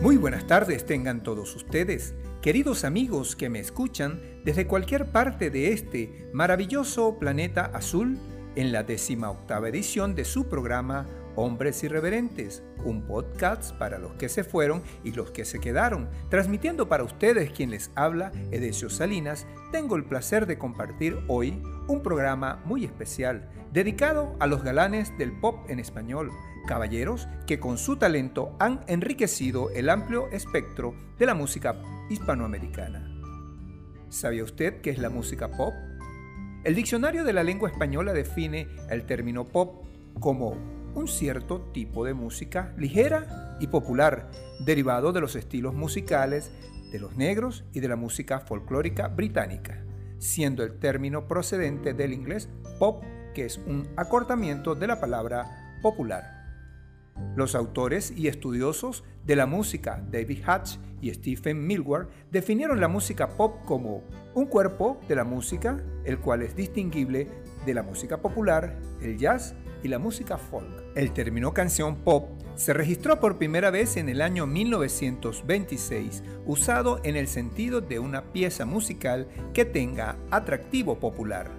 Muy buenas tardes tengan todos ustedes, queridos amigos que me escuchan desde cualquier parte de este maravilloso planeta azul en la décima octava edición de su programa Hombres Irreverentes, un podcast para los que se fueron y los que se quedaron. Transmitiendo para ustedes quien les habla, Edesio Salinas, tengo el placer de compartir hoy un programa muy especial dedicado a los galanes del pop en español, caballeros que con su talento han enriquecido el amplio espectro de la música hispanoamericana. ¿Sabía usted qué es la música pop? El diccionario de la lengua española define el término pop como un cierto tipo de música ligera y popular, derivado de los estilos musicales de los negros y de la música folclórica británica, siendo el término procedente del inglés pop, que es un acortamiento de la palabra popular. Los autores y estudiosos de la música David Hatch y Stephen Milward definieron la música pop como un cuerpo de la música, el cual es distinguible de la música popular, el jazz y la música folk. El término canción pop se registró por primera vez en el año 1926, usado en el sentido de una pieza musical que tenga atractivo popular.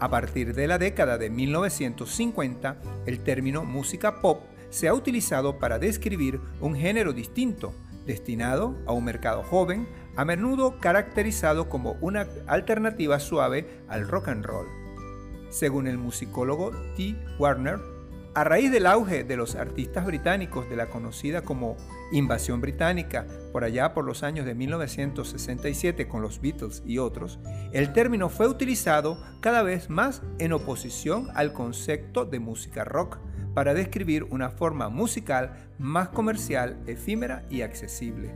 A partir de la década de 1950, el término música pop se ha utilizado para describir un género distinto, destinado a un mercado joven, a menudo caracterizado como una alternativa suave al rock and roll. Según el musicólogo T. Warner, a raíz del auge de los artistas británicos de la conocida como invasión británica por allá por los años de 1967 con los Beatles y otros, el término fue utilizado cada vez más en oposición al concepto de música rock para describir una forma musical más comercial, efímera y accesible.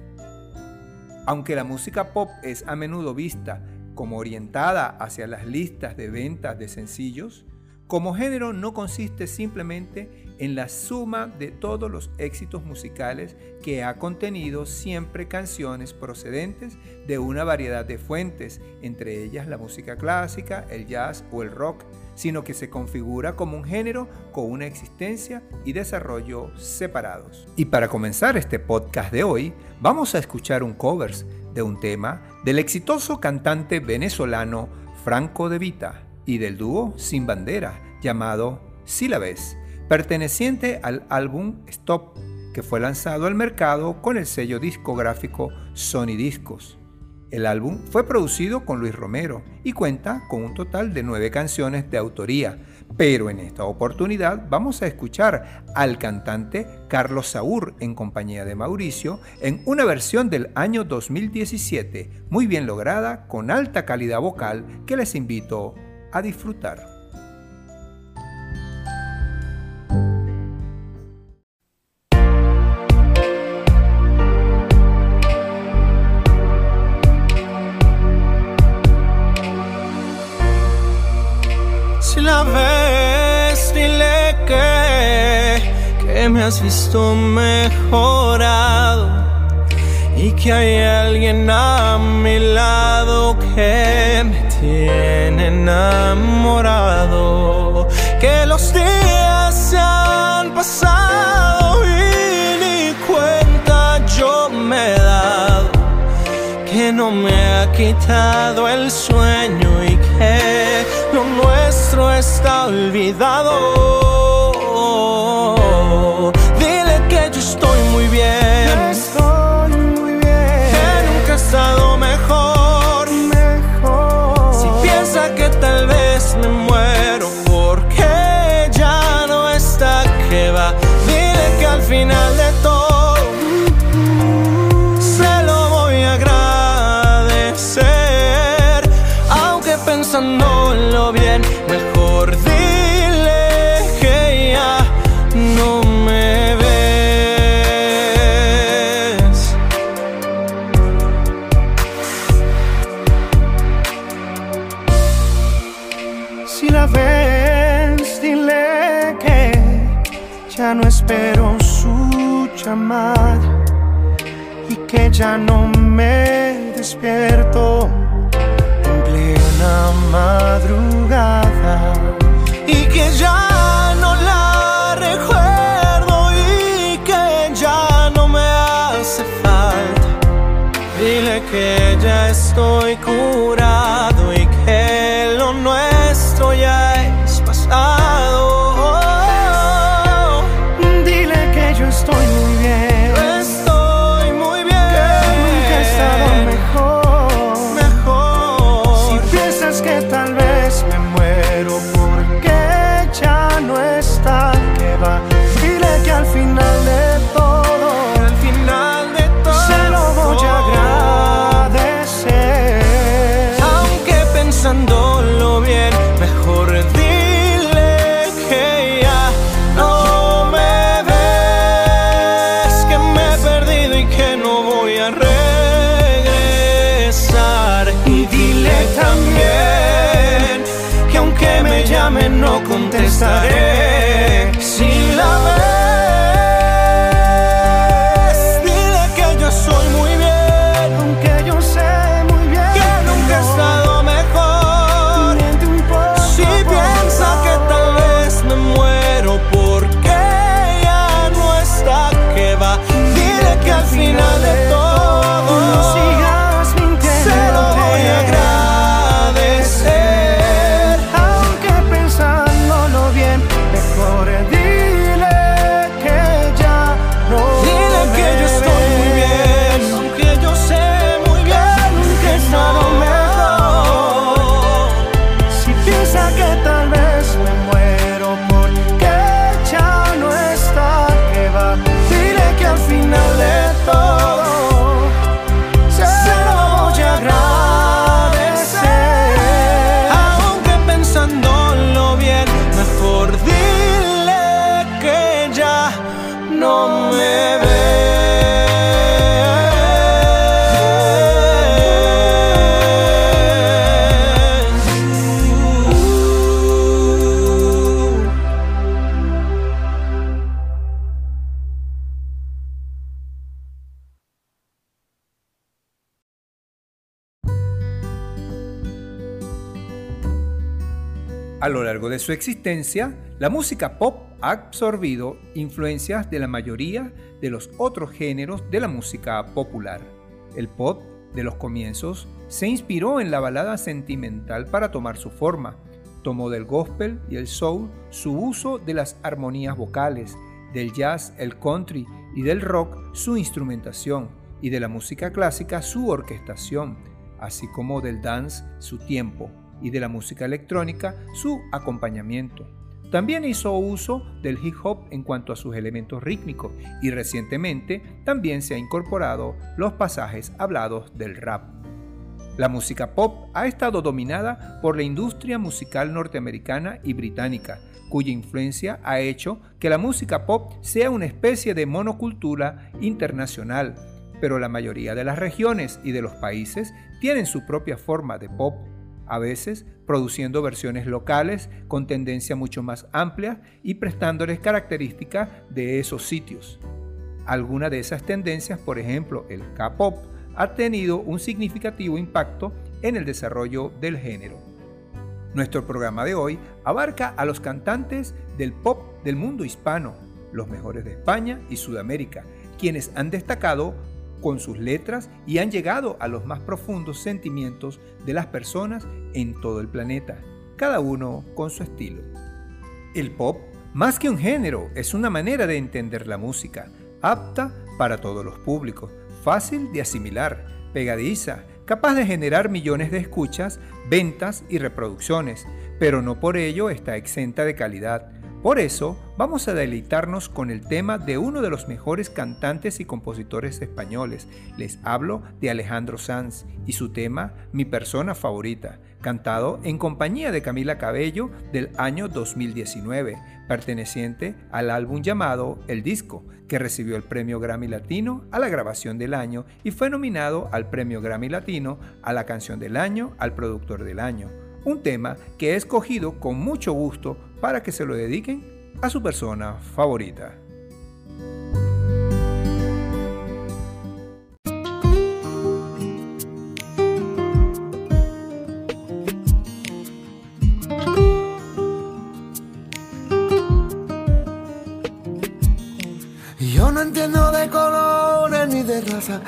Aunque la música pop es a menudo vista como orientada hacia las listas de ventas de sencillos, como género no consiste simplemente en la suma de todos los éxitos musicales que ha contenido siempre canciones procedentes de una variedad de fuentes, entre ellas la música clásica, el jazz o el rock, sino que se configura como un género con una existencia y desarrollo separados. Y para comenzar este podcast de hoy, vamos a escuchar un covers de un tema del exitoso cantante venezolano Franco De Vita y del dúo Sin Bandera llamado Si la ves, perteneciente al álbum Stop, que fue lanzado al mercado con el sello discográfico Sony Discos. El álbum fue producido con Luis Romero y cuenta con un total de nueve canciones de autoría, pero en esta oportunidad vamos a escuchar al cantante Carlos Saúr en compañía de Mauricio en una versión del año 2017, muy bien lograda, con alta calidad vocal, que les invito a disfrutar. Me has visto mejorado y que hay alguien a mi lado que me tiene enamorado. Que los días se han pasado y ni cuenta yo me he dado. Que no me ha quitado el sueño y que lo nuestro está olvidado. Dile que yo estoy muy bien. Ya no me despierto de su existencia, la música pop ha absorbido influencias de la mayoría de los otros géneros de la música popular. El pop de los comienzos se inspiró en la balada sentimental para tomar su forma. Tomó del gospel y el soul su uso de las armonías vocales, del jazz el country y del rock su instrumentación y de la música clásica su orquestación, así como del dance su tiempo y de la música electrónica su acompañamiento. También hizo uso del hip hop en cuanto a sus elementos rítmicos y recientemente también se ha incorporado los pasajes hablados del rap. La música pop ha estado dominada por la industria musical norteamericana y británica, cuya influencia ha hecho que la música pop sea una especie de monocultura internacional, pero la mayoría de las regiones y de los países tienen su propia forma de pop, a veces produciendo versiones locales con tendencia mucho más amplia y prestándoles características de esos sitios. Alguna de esas tendencias, por ejemplo el K-pop, ha tenido un significativo impacto en el desarrollo del género. Nuestro programa de hoy abarca a los cantantes del pop del mundo hispano, los mejores de España y Sudamérica, quienes han destacado con sus letras y han llegado a los más profundos sentimientos de las personas en todo el planeta, cada uno con su estilo. El pop, más que un género, es una manera de entender la música, apta para todos los públicos, fácil de asimilar, pegadiza, capaz de generar millones de escuchas, ventas y reproducciones, pero no por ello está exenta de calidad. Por eso vamos a deleitarnos con el tema de uno de los mejores cantantes y compositores españoles. Les hablo de Alejandro Sanz y su tema Mi persona favorita, cantado en compañía de Camila Cabello del año 2019, perteneciente al álbum llamado El Disco, que recibió el premio Grammy Latino a la grabación del año y fue nominado al premio Grammy Latino a la canción del año, al productor del año. Un tema que he escogido con mucho gusto para que se lo dediquen a su persona favorita. Yo no entiendo de colores ni de raza.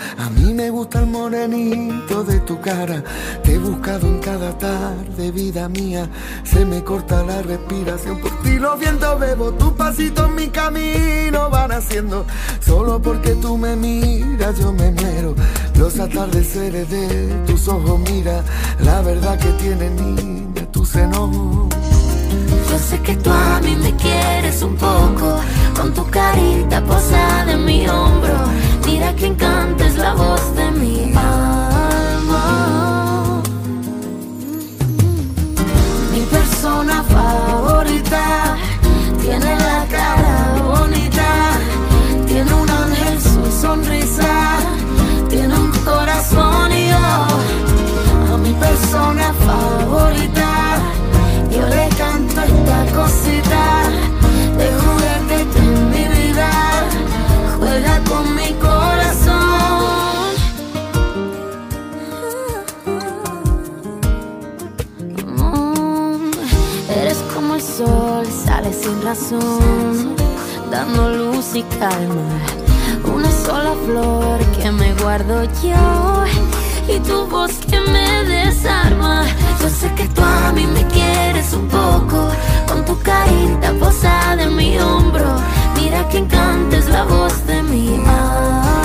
Morenito de tu cara. Te he buscado en cada tarde, vida mía. Se me corta la respiración por ti. Lo viento bebo, tus pasitos mi camino van haciendo. Solo porque tú me miras, yo me muero. Los atardeceres de tus ojos, mira. La verdad que tiene niña tu seno. Yo sé que tú a mí me quieres un poco, con tu carita posada en mi hombro. Mira que encanta es la voz de mi alma. Mi persona favorita tiene la cara bonita, tiene un ángel, su sonrisa, tiene un corazón y yo a mi persona favorita. Yo le canto esta cosita dando luz y calma. Una sola flor que me guardo yo y tu voz que me desarma. Yo sé que tú a mí me quieres un poco, con tu carita posada en mi hombro. Mira que encanta es la voz de mi alma.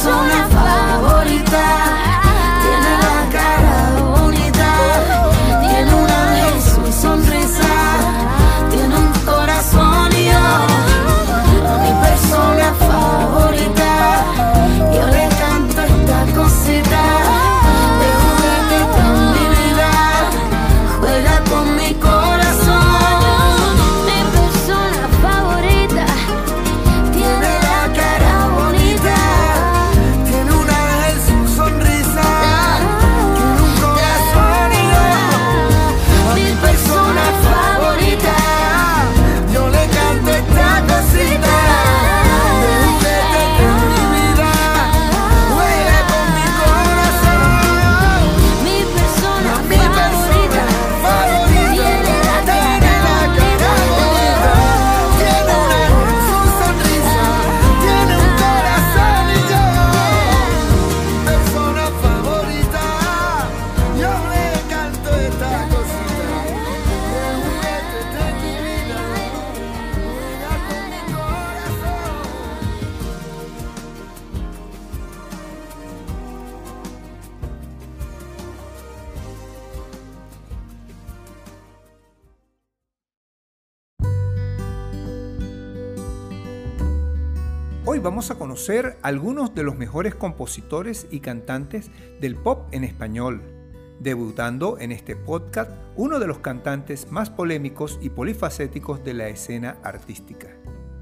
Persona favorita Hoy vamos a conocer algunos de los mejores compositores y cantantes del pop en español, debutando en este podcast uno de los cantantes más polémicos y polifacéticos de la escena artística.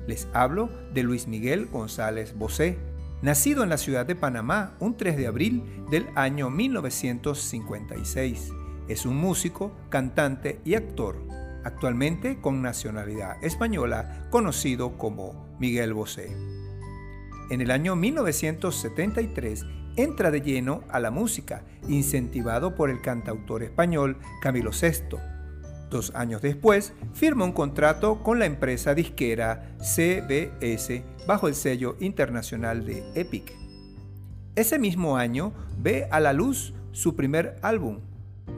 Les hablo de Luis Miguel González Bosé, nacido en la ciudad de Panamá un 3 de abril del año 1956. Es un músico, cantante y actor, actualmente con nacionalidad española, conocido como Miguel Bosé. En el año 1973 entra de lleno a la música, incentivado por el cantautor español Camilo VI. Dos años después, firma un contrato con la empresa disquera CBS bajo el sello internacional de Epic. Ese mismo año ve a la luz su primer álbum,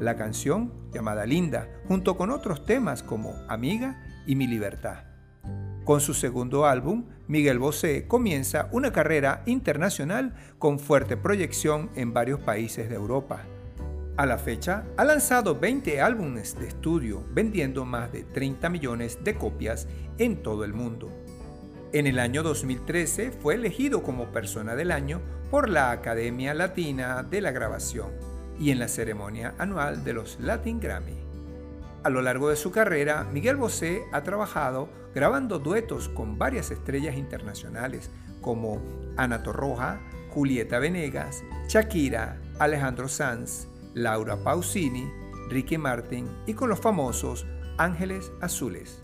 la canción llamada Linda, junto con otros temas como Amiga y Mi Libertad. Con su segundo álbum, Miguel Bosé comienza una carrera internacional con fuerte proyección en varios países de Europa. A la fecha, ha lanzado 20 álbumes de estudio, vendiendo más de 30 millones de copias en todo el mundo. En el año 2013 fue elegido como Persona del Año por la Academia Latina de la Grabación y en la ceremonia anual de los Latin Grammy. A lo largo de su carrera, Miguel Bosé ha trabajado grabando duetos con varias estrellas internacionales como Ana Torroja, Julieta Venegas, Shakira, Alejandro Sanz, Laura Pausini, Ricky Martin y con los famosos Ángeles Azules.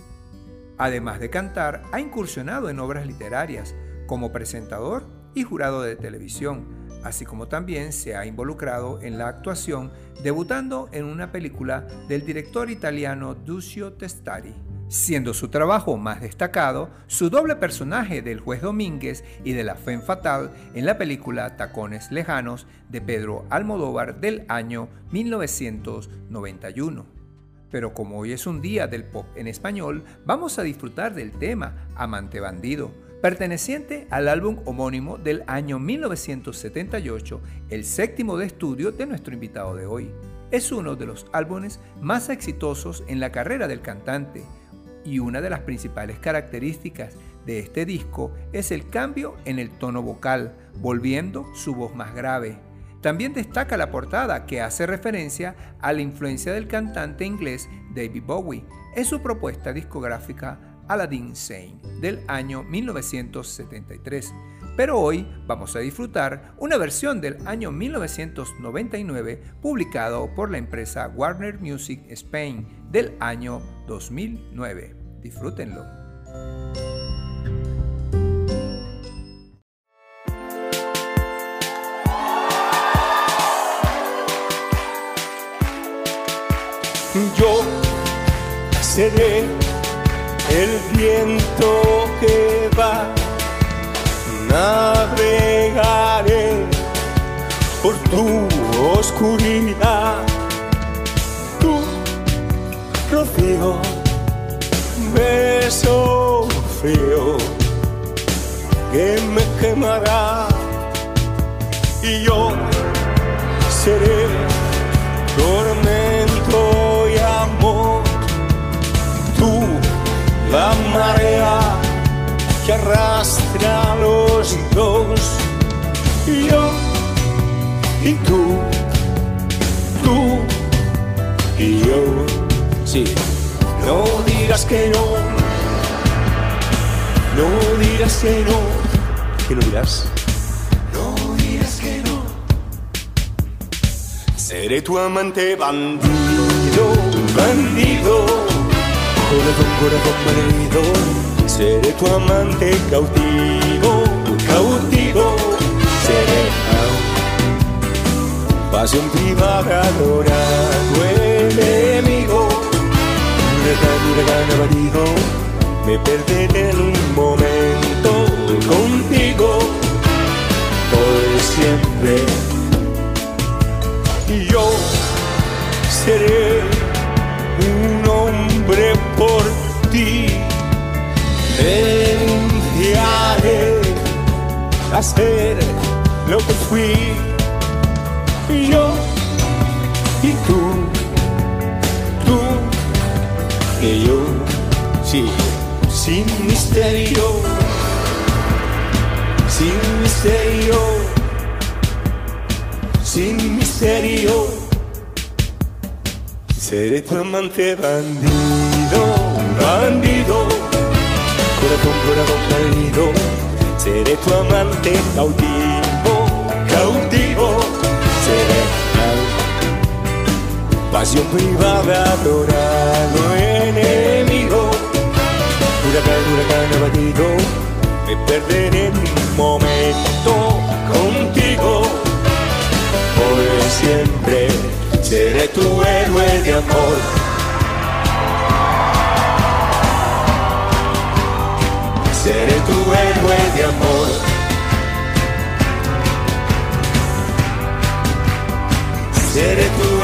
Además de cantar, ha incursionado en obras literarias como presentador y jurado de televisión, así como también se ha involucrado en la actuación, debutando en una película del director italiano Duccio Testari siendo su trabajo más destacado su doble personaje del juez Domínguez y de la Femme Fatal en la película Tacones Lejanos de Pedro Almodóvar del año 1991. Pero como hoy es un día del pop en español, vamos a disfrutar del tema Amante Bandido, perteneciente al álbum homónimo del año 1978, el séptimo de estudio de nuestro invitado de hoy. Es uno de los álbumes más exitosos en la carrera del cantante, y una de las principales características de este disco es el cambio en el tono vocal, volviendo su voz más grave. También destaca la portada que hace referencia a la influencia del cantante inglés David Bowie en su propuesta discográfica Aladdin Sane del año 1973. Pero hoy vamos a disfrutar una versión del año 1999 publicado por la empresa Warner Music Spain del año 2009. Disfrútenlo. Yo seré el viento que va, navegaré por tu oscuridad, tu rocío beso frío que me quemará y yo seré tormento y amor, tú la marea que arrastra a los dos y yo y tú, tú y yo, sí. No digas que no, no digas que no, que no dirás. No digas que no. Seré tu amante bandido, bandido, corazón, corazón marido. Seré tu amante cautivo, cautivo. Seré pasión privada, adorado enemigo me perderé en un momento contigo por siempre. Y yo seré un hombre por ti, denunciaré a ser lo que fui. Yo y tú que yo, sí, sin misterio, sin misterio, sin misterio, seré tu amante bandido, bandido, corazón, corazón perdido, seré tu amante cautivo, pasión privada, adorado enemigo. Huracán, huracán abatido, me perderé en un momento contigo. Por siempre seré tu héroe de amor. Seré tu héroe de amor. Seré tu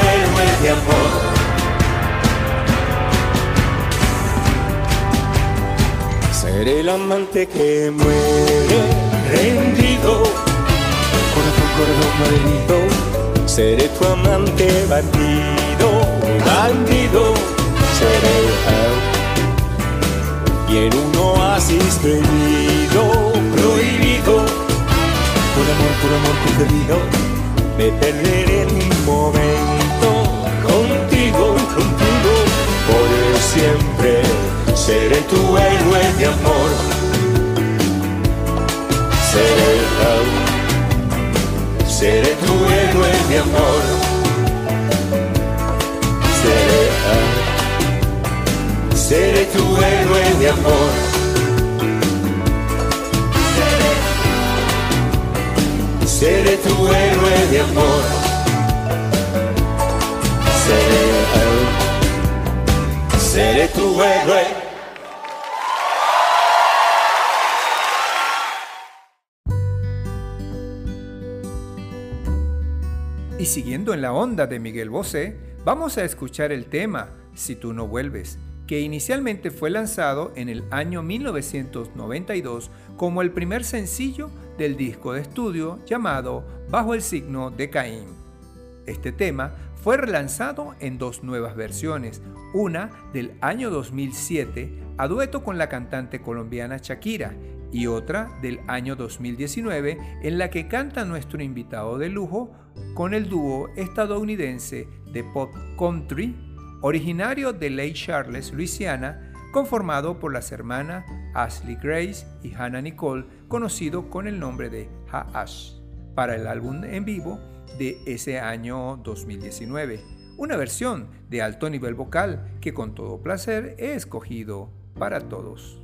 Seré el amante que muere rendido, corazón, corazón malherido. Seré tu amante bandido, bandido. Seré y en un oasis prohibido, prohibido. Por amor, por amor concedido me perderé en un momento voy contigo, por siempre seré tu héroe de amor. Seré seré tu héroe de amor. Seré seré tu héroe de amor. seré seré tu héroe de amor. Seré, seré tu. Y siguiendo en la onda de Miguel Bosé, vamos a escuchar el tema Si tú no vuelves, que inicialmente fue lanzado en el año 1992 como el primer sencillo del disco de estudio llamado Bajo el signo de Caín. Este tema fue relanzado en dos nuevas versiones, una del año 2007 a dueto con la cantante colombiana Shakira y otra del año 2019 en la que canta nuestro invitado de lujo con el dúo estadounidense de pop country originario de Lake Charles, Luisiana, conformado por las hermanas Ashley Grace y Hannah Nicole, conocido con el nombre de Ha-Ash, para el álbum en vivo de ese año 2019, una versión de alto nivel vocal que con todo placer he escogido para todos.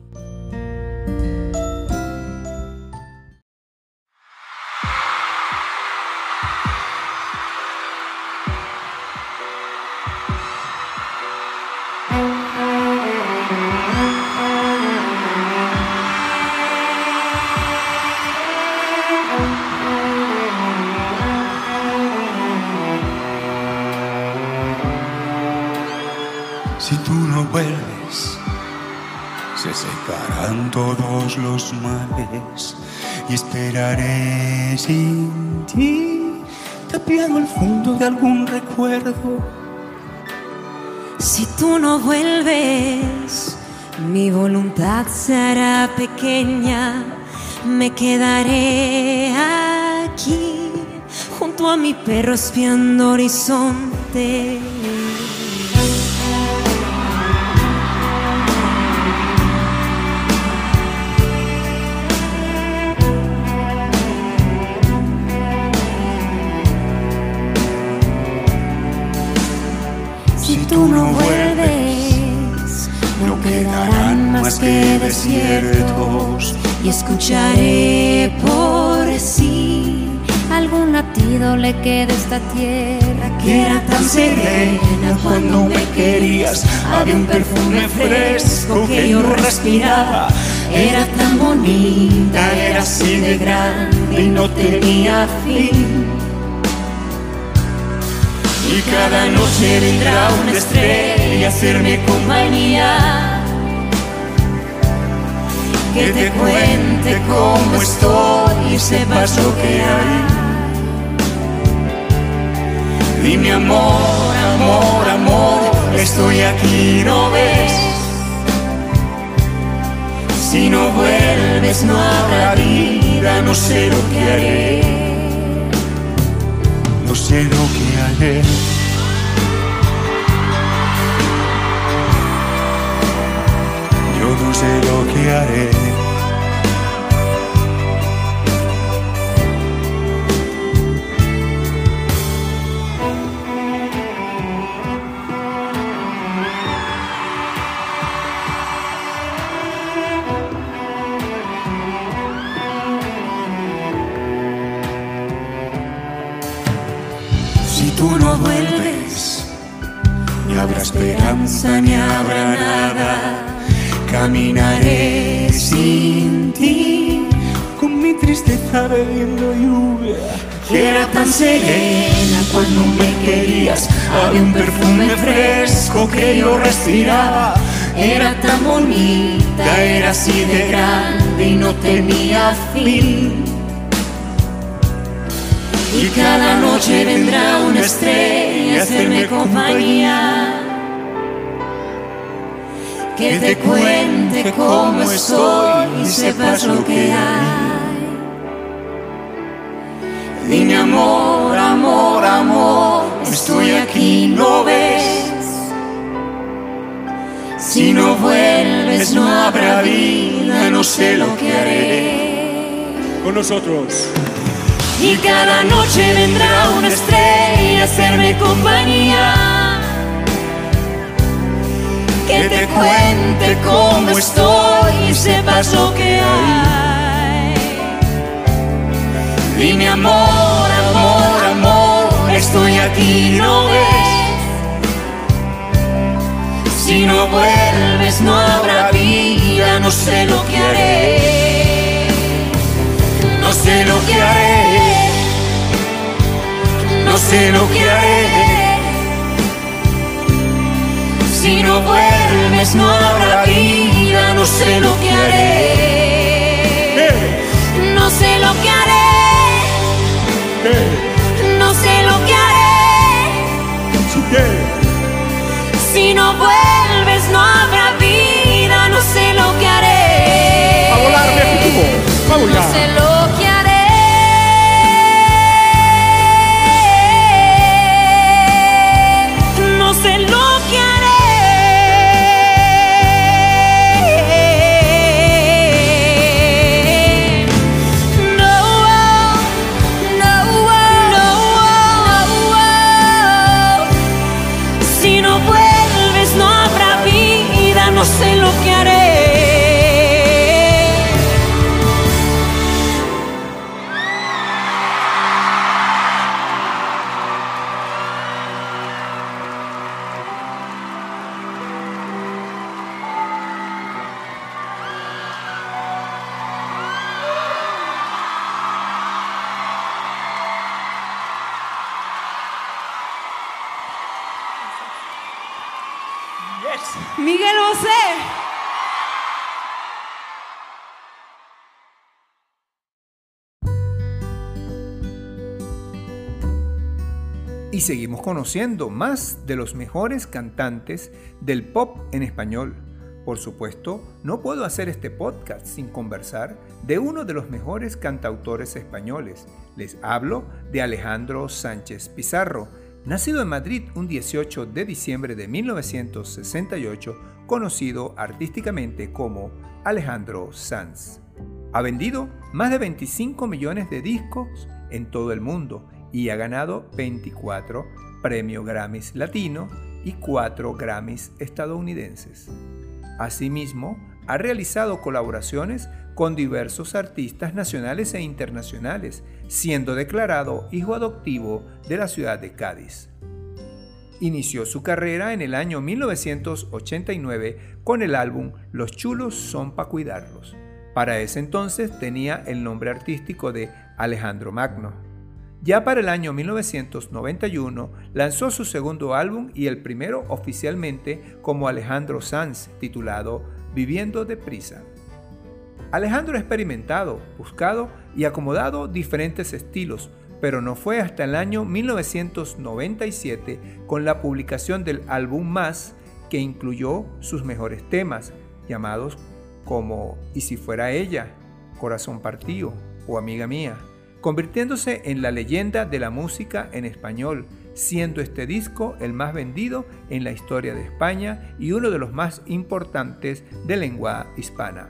Todos los males y esperaré sin ti, tapiado al fondo de algún recuerdo. Si tú no vuelves, mi voluntad será pequeña, me quedaré aquí junto a mi perro espiando horizonte. Tú no vuelves, no quedarán más que desiertos y escucharé por sí algún latido le queda esta tierra que era tan serena cuando me querías. Había un perfume fresco que yo respiraba. Era tan bonita, era así de grande y no tenía fin y cada noche vendrá una estrella a hacerme compañía. Que te cuente cómo estoy y sepas lo que hay. Dime amor, amor, amor, estoy aquí, ¿no ves? Si no vuelves no habrá vida, no sé lo que haré sé lo que haré. Yo no sé lo que haré. Esperanza ni habrá nada. Caminaré sin ti, con mi tristeza bebiendo lluvia. Que era tan serena cuando me querías. Había un perfume fresco que yo respiraba. Era tan bonita, era así de grande y no tenía fin. Y cada noche vendrá una estrella a hacerme compañía que te cuente cómo estoy y sepas lo que hay. Dime amor, amor, amor, estoy aquí, ¿no ves? Si no vuelves no habrá vida, no sé lo que haré. con nosotros. Y cada noche vendrá una estrella a hacerme compañía. Que te cuente cómo estoy y sepas lo que hay. Dime amor, amor, amor, estoy aquí, no ves. Si no vuelves no habrá vida, no sé lo que haré. No sé lo que haré. No sé lo que haré. Si no vuelves no habrá vida, no sé lo que haré. No sé lo que haré. No sé lo que haré. Si no vuelves no habrá vida, no sé lo que haré. A volar, México. Vamos No sé ya. Miguel Bosé. Y seguimos conociendo más de los mejores cantantes del pop en español. Por supuesto, no puedo hacer este podcast sin conversar de uno de los mejores cantautores españoles. Les hablo de Alejandro Sánchez Pizarro, nacido en Madrid un 18 de diciembre de 1968, conocido artísticamente como Alejandro Sanz. Ha vendido más de 25 millones de discos en todo el mundo y ha ganado 24 premios Grammys Latino y 4 Grammys estadounidenses. Asimismo, ha realizado colaboraciones con diversos artistas nacionales e internacionales, siendo declarado hijo adoptivo de la ciudad de Cádiz. Inició su carrera en el año 1989 con el álbum Los chulos son pa' cuidarlos. Para ese entonces tenía el nombre artístico de Alejandro Magno. Ya para el año 1991 lanzó su segundo álbum y el primero oficialmente como Alejandro Sanz, titulado Viviendo deprisa. Alejandro ha experimentado, buscado y acomodado diferentes estilos, pero no fue hasta el año 1997 con la publicación del álbum Más que incluyó sus mejores temas, llamados como Y si fuera ella, Corazón partido o Amiga mía, convirtiéndose en la leyenda de la música en español, siendo este disco el más vendido en la historia de España y uno de los más importantes de lengua hispana.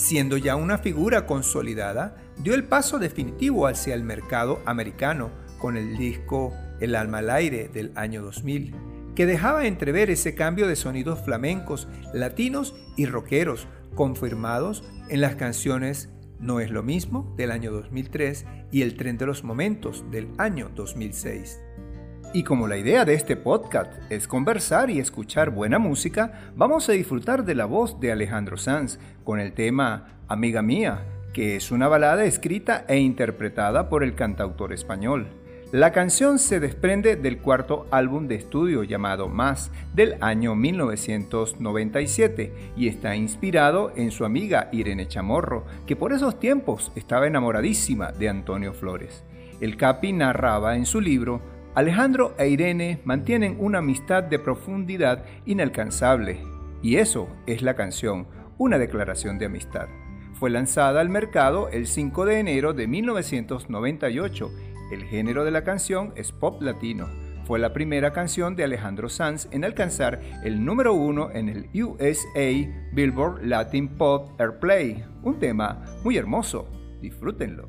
Siendo ya una figura consolidada, dio el paso definitivo hacia el mercado americano con el disco El alma al aire del año 2000, que dejaba entrever ese cambio de sonidos flamencos, latinos y rockeros, confirmados en las canciones No es lo mismo del año 2003 y El tren de los momentos del año 2006. Y como la idea de este podcast es conversar y escuchar buena música, vamos a disfrutar de la voz de Alejandro Sanz con el tema Amiga Mía, que es una balada escrita e interpretada por el cantautor español. La canción se desprende del cuarto álbum de estudio llamado Más del año 1997 y está inspirado en su amiga Irene Chamorro, que por esos tiempos estaba enamoradísima de Antonio Flores. El Capi narraba en su libro Alejandro e Irene mantienen una amistad de profundidad inalcanzable, y eso es la canción, una declaración de amistad. Fue lanzada al mercado el 5 de enero de 1998. El género de la canción es pop latino. Fue la primera canción de Alejandro Sanz en alcanzar el número uno en el USA Billboard Latin Pop Airplay. Un tema muy hermoso. Disfrútenlo.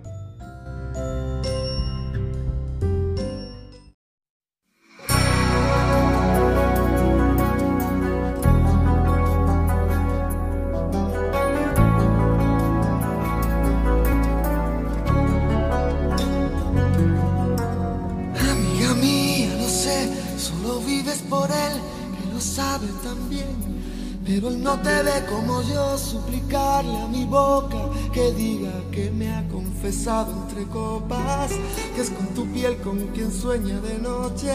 vives por él, que lo sabe también. Pero él no te ve como yo suplicarle a mi boca que diga que me ha confesado entre copas, que es con tu piel con quien sueña de noche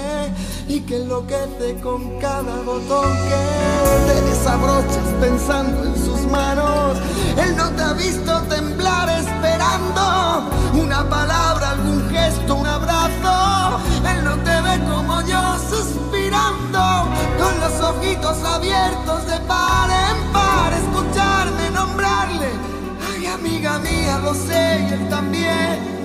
y que enloquece con cada botón que te desabrochas pensando en sus manos. Él no te ha visto temblar esperando una palabra, algún gesto, un abrazo. Él no te ve como yo suspiro con los ojitos abiertos de par en par, escucharme nombrarle. Ay, amiga mía, lo sé, y él también.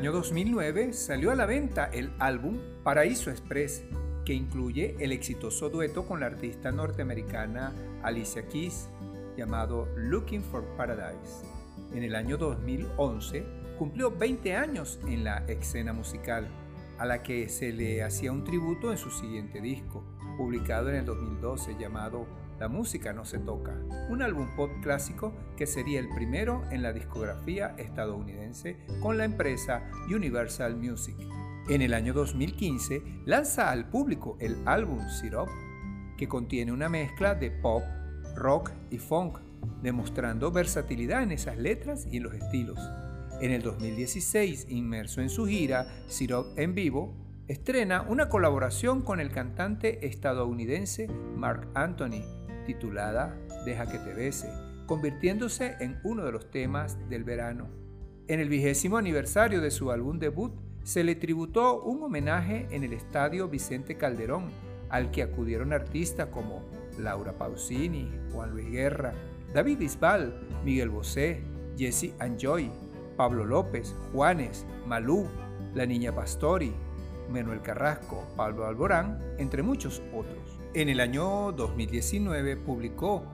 Año 2009 salió a la venta el álbum Paraíso Express, que incluye el exitoso dueto con la artista norteamericana Alicia Keys llamado Looking for Paradise. En el año 2011 cumplió 20 años en la escena musical, a la que se le hacía un tributo en su siguiente disco, publicado en el 2012 llamado La música no se toca, un álbum pop clásico que sería el primero en la discografía estadounidense con la empresa Universal Music. En el año 2015 lanza al público el álbum Syrup, que contiene una mezcla de pop, rock y funk, demostrando versatilidad en esas letras y en los estilos. En el 2016, inmerso en su gira Syrup en vivo, estrena una colaboración con el cantante estadounidense Mark Anthony, titulada Deja que te bese, convirtiéndose en uno de los temas del verano. En el vigésimo aniversario de su álbum debut, se le tributó un homenaje en el Estadio Vicente Calderón, al que acudieron artistas como Laura Pausini, Juan Luis Guerra, David Bisbal, Miguel Bosé, Jesse Anjoy, Pablo López, Juanes, Malú, La Niña Pastori, Manuel Carrasco, Pablo Alborán, entre muchos otros. En el año 2019 publicó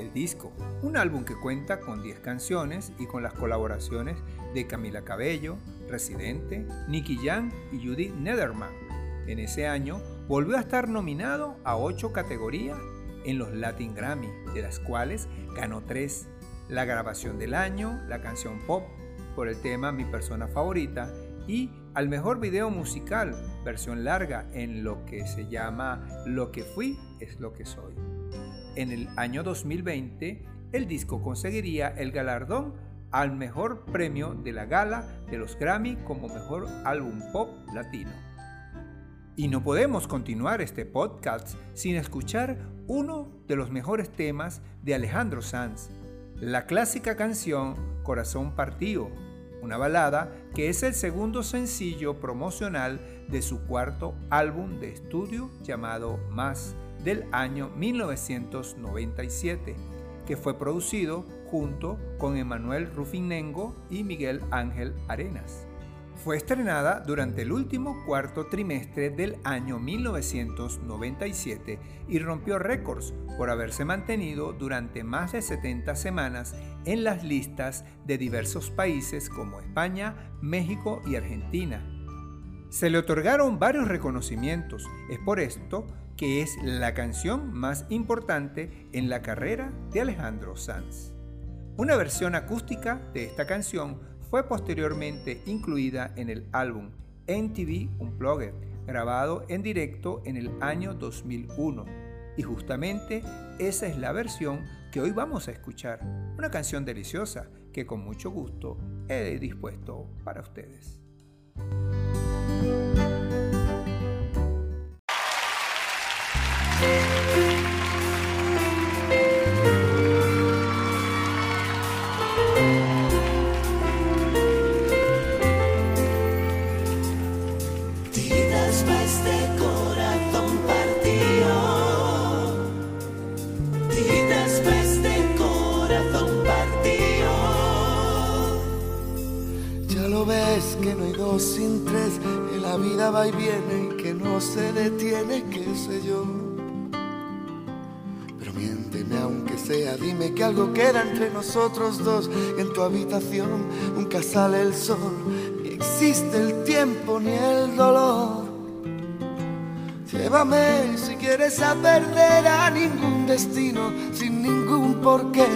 El Disco, un álbum que cuenta con 10 canciones y con las colaboraciones de Camila Cabello, Residente, Nicky Jam y Judy Nederman. En ese año volvió a estar nominado a 8 categorías en los Latin Grammy, de las cuales ganó 3. La grabación del año, la canción pop, por el tema Mi persona favorita y al mejor video musical, versión larga en lo que se llama Lo que fui es lo que soy. En el año 2020, el disco conseguiría el galardón al mejor premio de la gala de los Grammy como mejor álbum pop latino. Y no podemos continuar este podcast sin escuchar uno de los mejores temas de Alejandro Sanz, la clásica canción Corazón Partido, una balada que es el segundo sencillo promocional de su cuarto álbum de estudio llamado Más del año 1997, que fue producido junto con Emanuel Rufinengo y Miguel Ángel Arenas. Fue estrenada durante el último cuarto trimestre del año 1997 y rompió récords por haberse mantenido durante más de 70 semanas en las listas de diversos países como España, México y Argentina. Se le otorgaron varios reconocimientos, es por esto que es la canción más importante en la carrera de Alejandro Sanz. Una versión acústica de esta canción fue posteriormente incluida en el álbum MTV Unplugged, grabado en directo en el año 2001. Y justamente esa es la versión que hoy vamos a escuchar, una canción deliciosa que con mucho gusto he dispuesto para ustedes. Sin tres, que la vida va y viene que no se detiene, qué sé yo. Aunque sea, dime que algo queda entre nosotros dos. En tu habitación nunca sale el sol, ni existe el tiempo ni el dolor. Llévame si quieres a perder a ningún destino, sin ningún porqué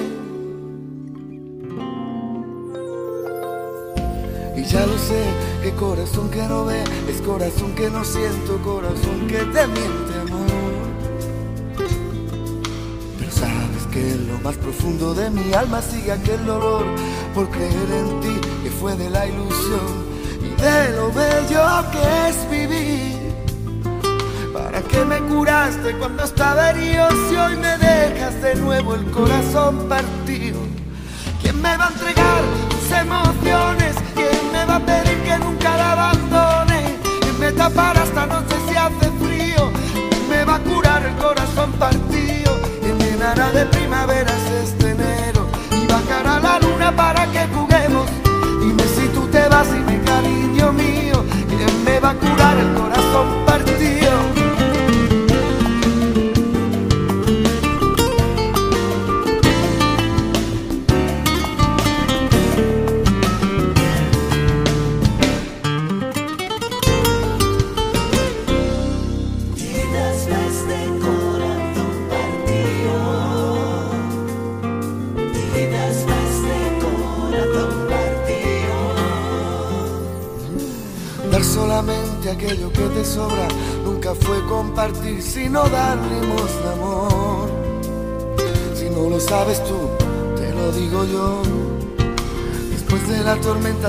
Ya lo sé, que corazón que no ve es corazón que no siento, corazón que te miente, amor. Que en lo más profundo de mi alma sigue aquel dolor por creer en ti, que fue de la ilusión y de lo bello que es vivir. ¿Para qué me curaste cuando estaba herido si hoy me dejas de nuevo el corazón partido? ¿Quién me va a entregar tus emociones? me va a pedir que nunca la abandone? ¿Quién me tapará esta noche si hace frío? me va a curar el corazón partido? llenará de primaveras este enero y bajará la luna para que juguemos. Dime si tú te vas y me cariño mío, ¿quién me va a curar el corazón?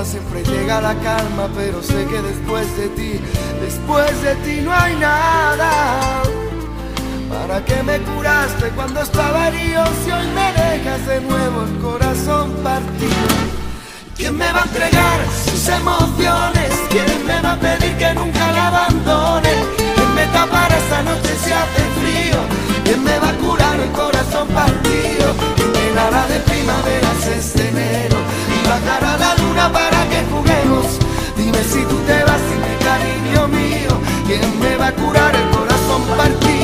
Siempre llega la calma, pero sé que después de ti, después de ti no hay nada. ¿Para qué me curaste cuando estaba herido si hoy me dejas de nuevo el corazón partido? ¿Quién me va a entregar sus emociones? ¿Quién me va a pedir que nunca la abandone? ¿Quién me tapará esta noche si hace frío? ¿Quién me va a curar el corazón partido? ¿Quién me dará de primaveras este enero? Y bajará la luna para que juguemos. Dime si tú te vas, dime cariño mío. ¿Quién me va a curar el corazón partido?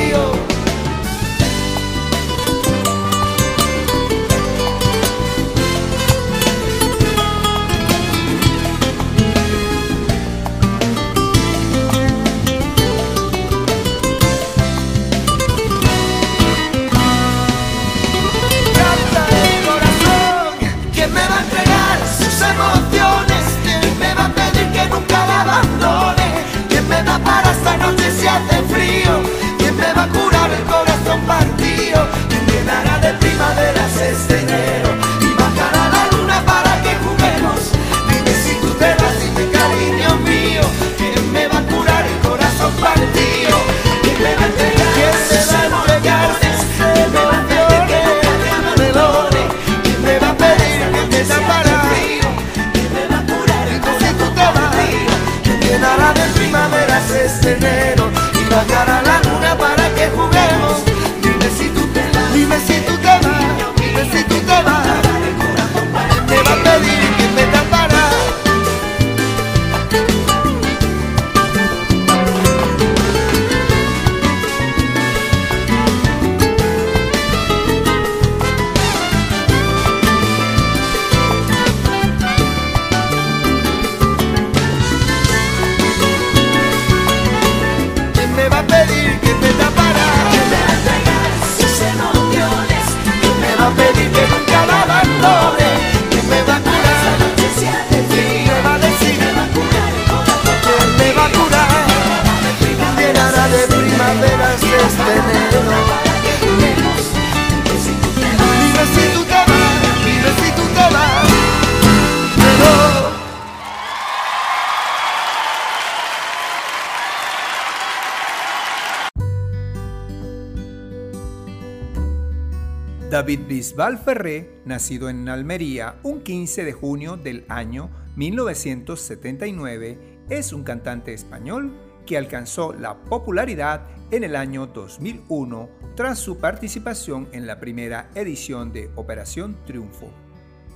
David Bisbal Ferré, nacido en Almería un 15 de junio del año 1979, es un cantante español que alcanzó la popularidad en el año 2001 tras su participación en la primera edición de Operación Triunfo.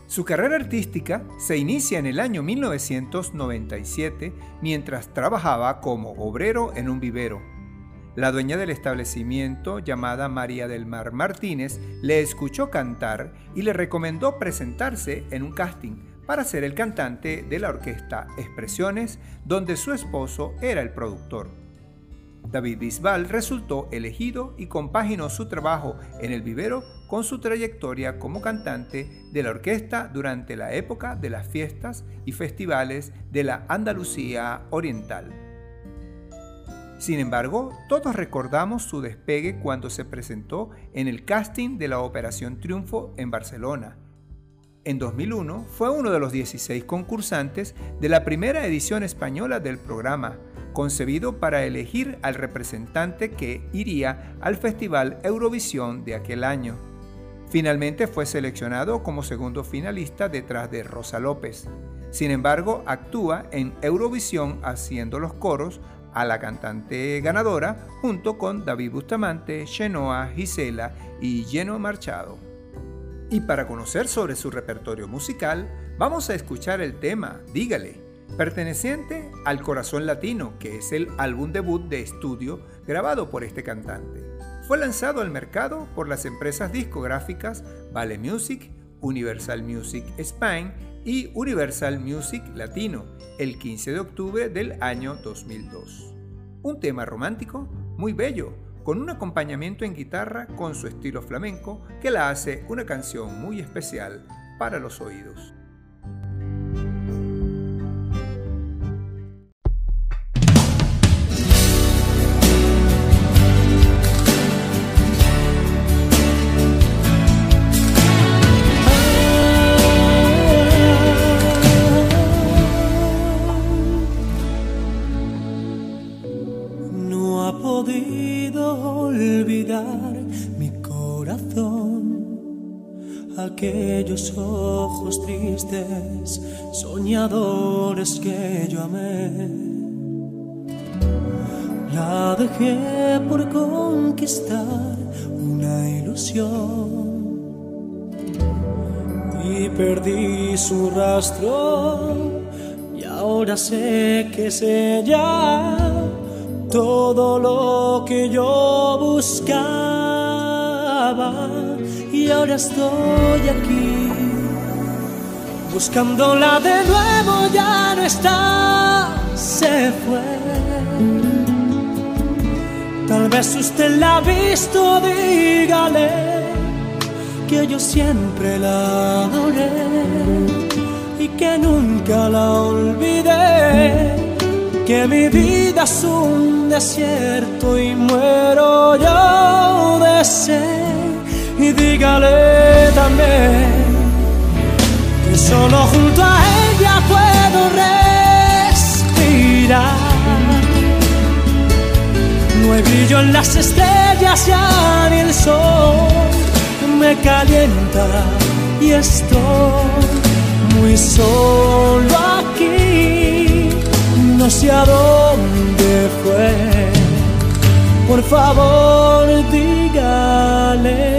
Su carrera artística se inicia en el año 1997 mientras trabajaba como obrero en un vivero la dueña del establecimiento, llamada María del Mar Martínez, le escuchó cantar y le recomendó presentarse en un casting para ser el cantante de la orquesta Expresiones, donde su esposo era el productor. David Bisbal resultó elegido y compaginó su trabajo en el vivero con su trayectoria como cantante de la orquesta durante la época de las fiestas y festivales de la Andalucía Oriental. Sin embargo, todos recordamos su despegue cuando se presentó en el casting de la Operación Triunfo en Barcelona. En 2001 fue uno de los 16 concursantes de la primera edición española del programa, concebido para elegir al representante que iría al Festival Eurovisión de aquel año. Finalmente fue seleccionado como segundo finalista detrás de Rosa López. Sin embargo, actúa en Eurovisión haciendo los coros a la cantante ganadora junto con David Bustamante, Chenoa, Gisela y Lleno Marchado. Y para conocer sobre su repertorio musical, vamos a escuchar el tema Dígale, perteneciente al Corazón Latino, que es el álbum debut de estudio grabado por este cantante. Fue lanzado al mercado por las empresas discográficas Vale Music, Universal Music Spain y Universal Music Latino el 15 de octubre del año 2002. Un tema romántico muy bello, con un acompañamiento en guitarra con su estilo flamenco que la hace una canción muy especial para los oídos. Aquellos ojos tristes, soñadores que yo amé. La dejé por conquistar una ilusión y perdí su rastro y ahora sé que es ella todo lo que yo buscaba y ahora estoy aquí. Buscándola de nuevo ya no está, se fue. Tal vez usted la ha visto, dígale que yo siempre la adoré y que nunca la olvidé. Que mi vida es un desierto y muero yo de sed y dígale también que solo junto a ella puedo respirar. No hay brillo en las estrellas ya ni el sol me calienta y estoy muy solo aquí. No sé a dónde fue. Por favor, dígale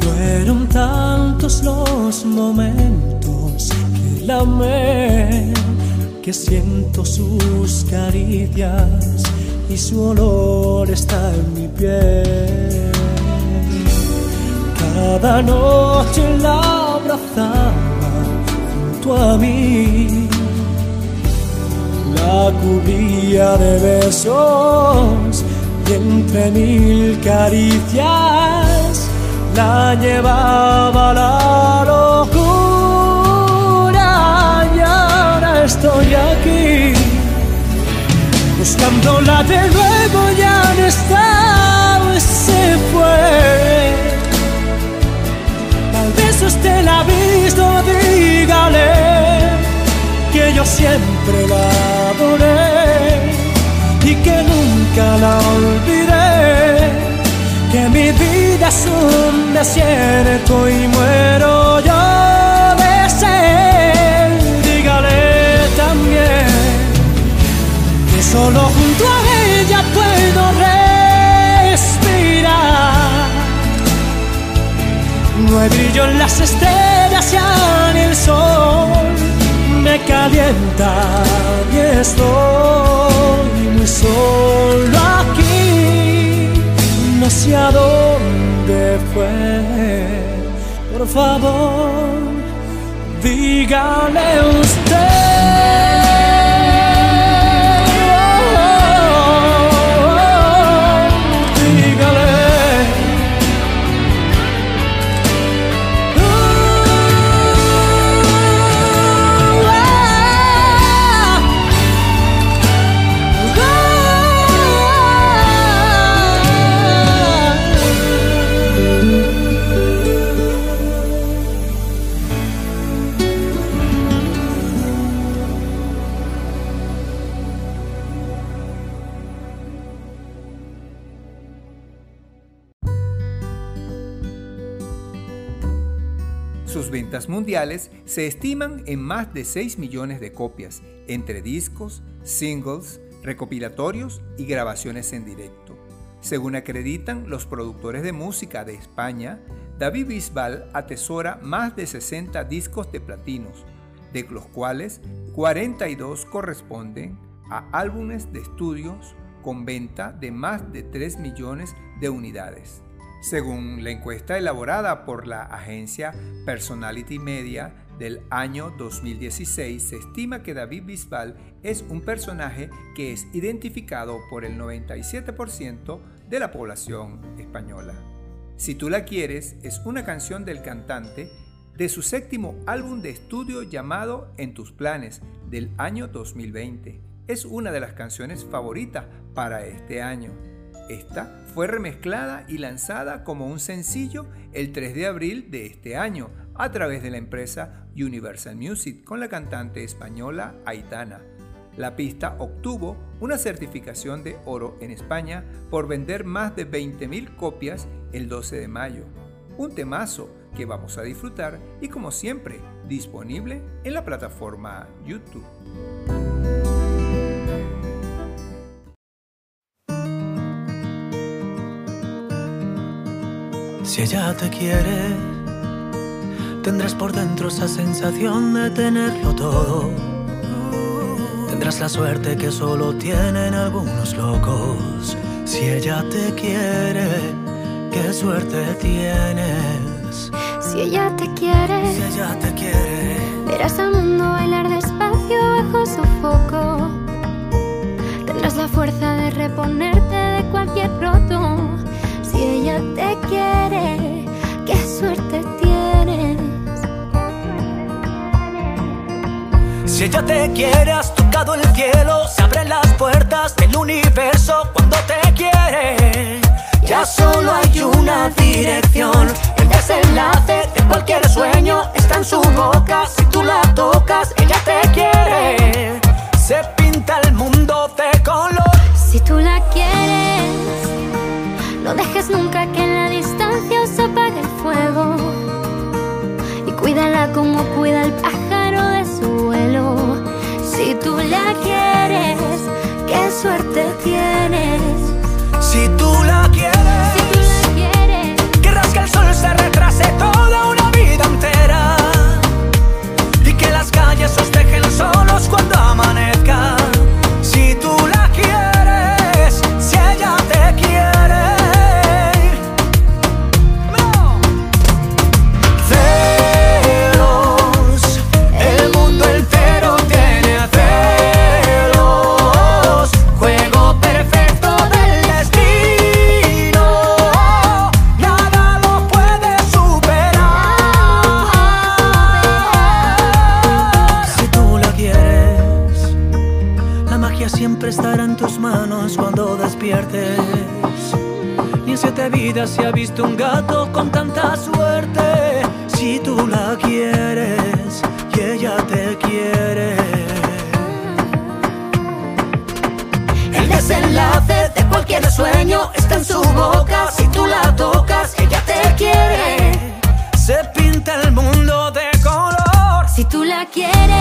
fueron tantos los momentos que la que siento sus caricias y su olor está en mi piel. Cada noche la abrazaba junto a mí, la cubría de besos y entre mil caricias la llevaba a la locura. Y ahora estoy aquí buscándola de nuevo ya no está, se fue usted la ha visto, dígale que yo siempre la adoré y que nunca la olvidé. Que mi vida es un desierto y muero yo de sed. Dígale también que solo junto a No hay brillo en las estrellas ya ni el sol me calienta y estoy muy solo aquí. No sé a dónde fue. Por favor, dígale usted. Mundiales se estiman en más de 6 millones de copias, entre discos, singles, recopilatorios y grabaciones en directo. Según acreditan los productores de música de España, David Bisbal atesora más de 60 discos de platinos, de los cuales 42 corresponden a álbumes de estudios con venta de más de 3 millones de unidades. Según la encuesta elaborada por la agencia Personality Media del año 2016, se estima que David Bisbal es un personaje que es identificado por el 97% de la población española. Si tú la quieres es una canción del cantante de su séptimo álbum de estudio llamado En tus planes del año 2020. Es una de las canciones favoritas para este año. Esta fue remezclada y lanzada como un sencillo el 3 de abril de este año a través de la empresa Universal Music con la cantante española Aitana. La pista obtuvo una certificación de oro en España por vender más de 20.000 copias el 12 de mayo. Un temazo que vamos a disfrutar y como siempre disponible en la plataforma YouTube. Si ella te quiere, tendrás por dentro esa sensación de tenerlo todo. Tendrás la suerte que solo tienen algunos locos. Si ella te quiere, qué suerte tienes. Si ella te quiere, Si ella te quiere, verás al mundo bailar despacio bajo su foco. Tendrás la fuerza de reponerte de cualquier roto. Si ella te quiere, qué suerte tienes. Si ella te quiere, has tocado el cielo, se abren las puertas del universo cuando te quiere. Ya solo hay una dirección, el desenlace de cualquier sueño está en su boca. Si tú la tocas, ella te quiere. Se pinta el mundo de color. Si tú la quieres, no dejes nunca que en la distancia se apague el fuego. Y cuídala como cuida el pájaro de su vuelo. Si tú la quieres, qué suerte tienes. Si tú la quieres, Si tú la quieres, querrás que el sol se retrase toda una vida entera. Y que las calles os dejen solos cuando amanezca. Visto un gato con tanta suerte. Si tú la quieres y ella te quiere. El desenlace de cualquier sueño está en su boca. Si tú la tocas, ella te quiere. Se pinta el mundo de color. si tú la quieres,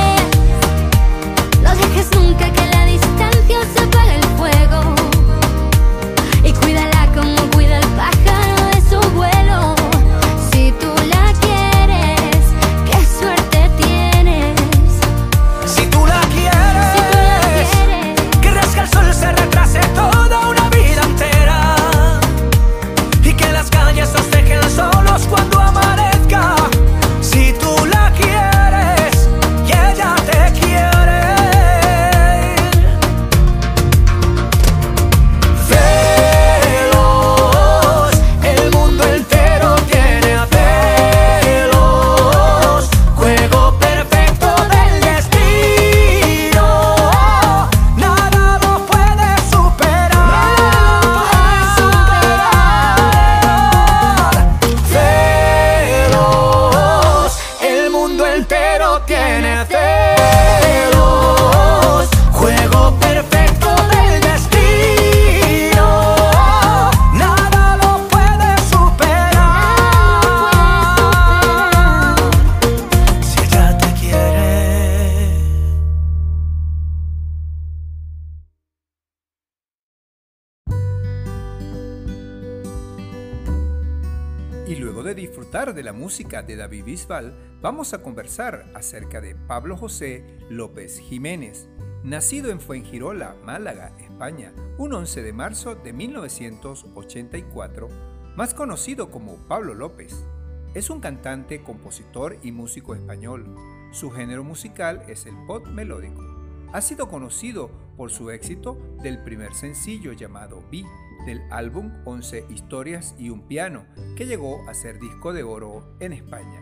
la música de David Bisbal, vamos a conversar acerca de Pablo José López Jiménez, nacido en Fuengirola, Málaga, España, un 11 de marzo de 1984, más conocido como Pablo López. Es un cantante, compositor y músico español. Su género musical es el pop melódico. Ha sido conocido por su éxito del primer sencillo llamado Vi, del álbum 11 historias y un piano, que llegó a ser disco de oro en España.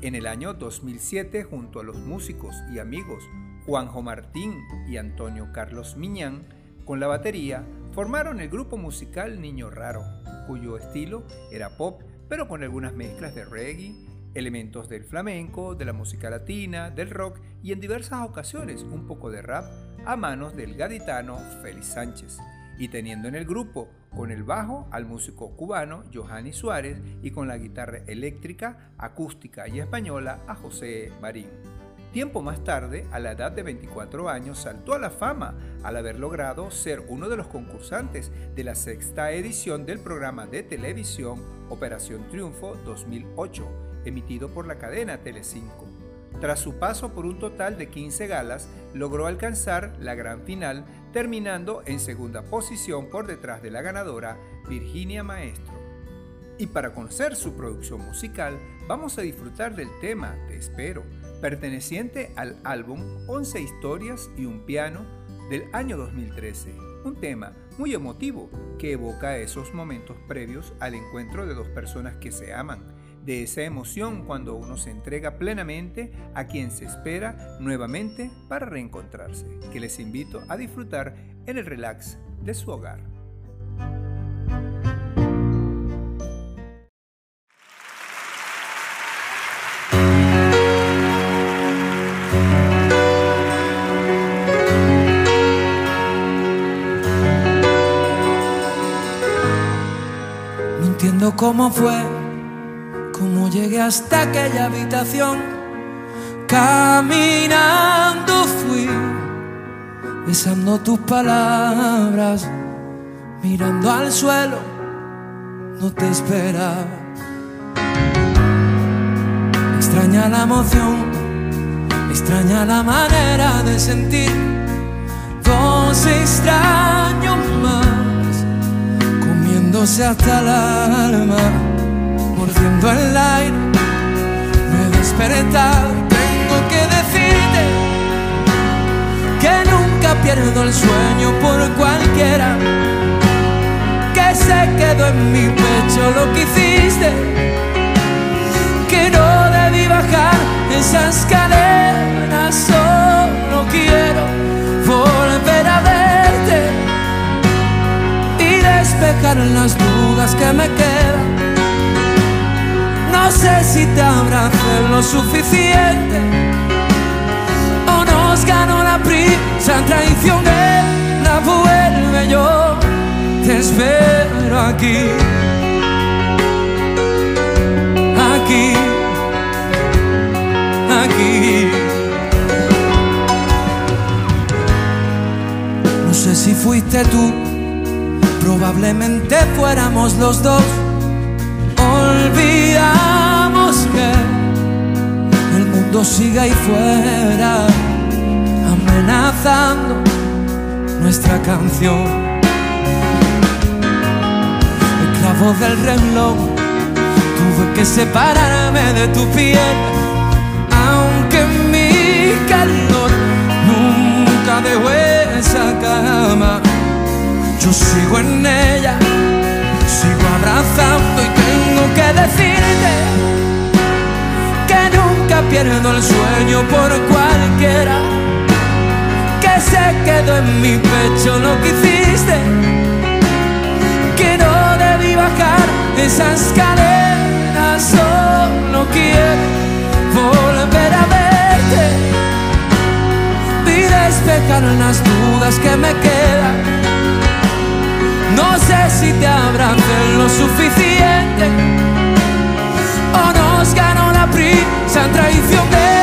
En el año 2007, junto a los músicos y amigos Juanjo Martín y Antonio Carlos Miñán, con la batería, formaron el grupo musical Niño Raro, cuyo estilo era pop, pero con algunas mezclas de reggae, elementos del flamenco, de la música latina, del rock y en diversas ocasiones un poco de rap a manos del gaditano Félix Sánchez, y teniendo en el grupo con el bajo al músico cubano Johanny Suárez y con la guitarra eléctrica, acústica y española a José Marín. Tiempo más tarde, a la edad de 24 años, saltó a la fama al haber logrado ser uno de los concursantes de la sexta edición del programa de televisión Operación Triunfo 2008, emitido por la cadena Telecinco. Tras su paso por un total de 15 galas, logró alcanzar la gran final, terminando en segunda posición por detrás de la ganadora Virginia Maestro. Y para conocer su producción musical, vamos a disfrutar del tema Te espero, perteneciente al álbum 11 historias y un piano del año 2013, un tema muy emotivo que evoca esos momentos previos al encuentro de dos personas que se aman, de esa emoción cuando uno se entrega plenamente a quien se espera nuevamente para reencontrarse, que les invito a disfrutar en el relax de su hogar. No entiendo cómo fue, llegué hasta aquella habitación. Caminando fui, besando tus palabras, mirando al suelo, no te esperaba. Extraña la emoción, extraña la manera de sentir. Dos extraños más comiéndose hasta el alma, mordiendo el aire. Me he tengo que decirte que nunca pierdo el sueño por cualquiera. Que se quedó en mi pecho lo que hiciste, que no debí bajar esas cadenas, solo quiero volver a verte y despejar las dudas que me quedan. No sé si te abracé lo suficiente o nos ganó la prisa traicionera. Vuelve yo, te espero aquí, aquí, aquí. No sé si fuiste tú, probablemente fuéramos los dos. El mundo sigue ahí fuera, amenazando nuestra canción. El clavo del reloj, tuve que separarme de tu piel, aunque mi calor nunca dejó esa cama. Yo sigo en ella, sigo abrazando y tengo que decirte pierdo el sueño por cualquiera. Que se quedó en mi pecho lo que hiciste, que no debí bajar esas cadenas. Solo quiero volver a verte y despejar las dudas que me quedan. No sé si te abracé lo suficiente ganó la prisa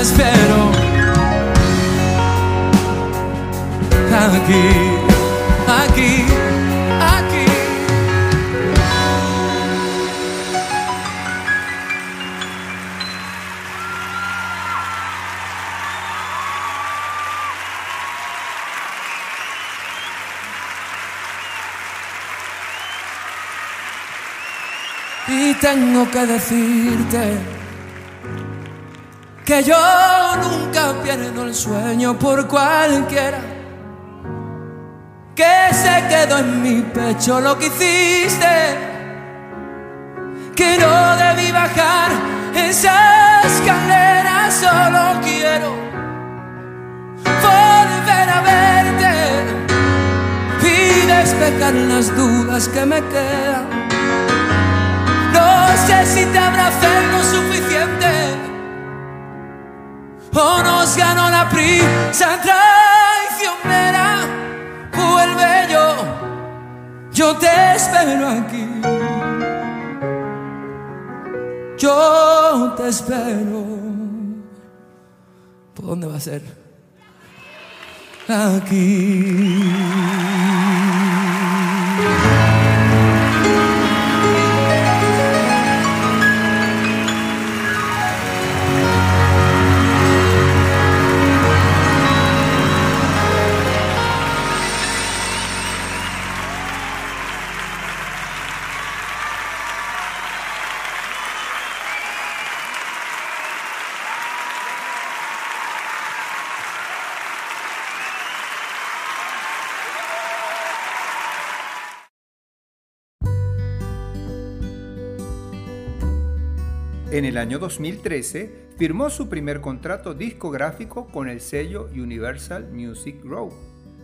espero aquí, aquí, aquí. Y tengo que decirte yo nunca pierdo el sueño por cualquiera. Que se quedó en mi pecho lo que hiciste. Que no debí bajar esa escalera solo quiero volver a verte y despejar las dudas que me quedan. No sé si te abracé lo suficiente o nos ganó la prisa traicionera. Vuelve yo, yo te espero aquí. Yo te espero. ¿Por dónde va a ser? Aquí. En el año 2013 firmó su primer contrato discográfico con el sello Universal Music Group,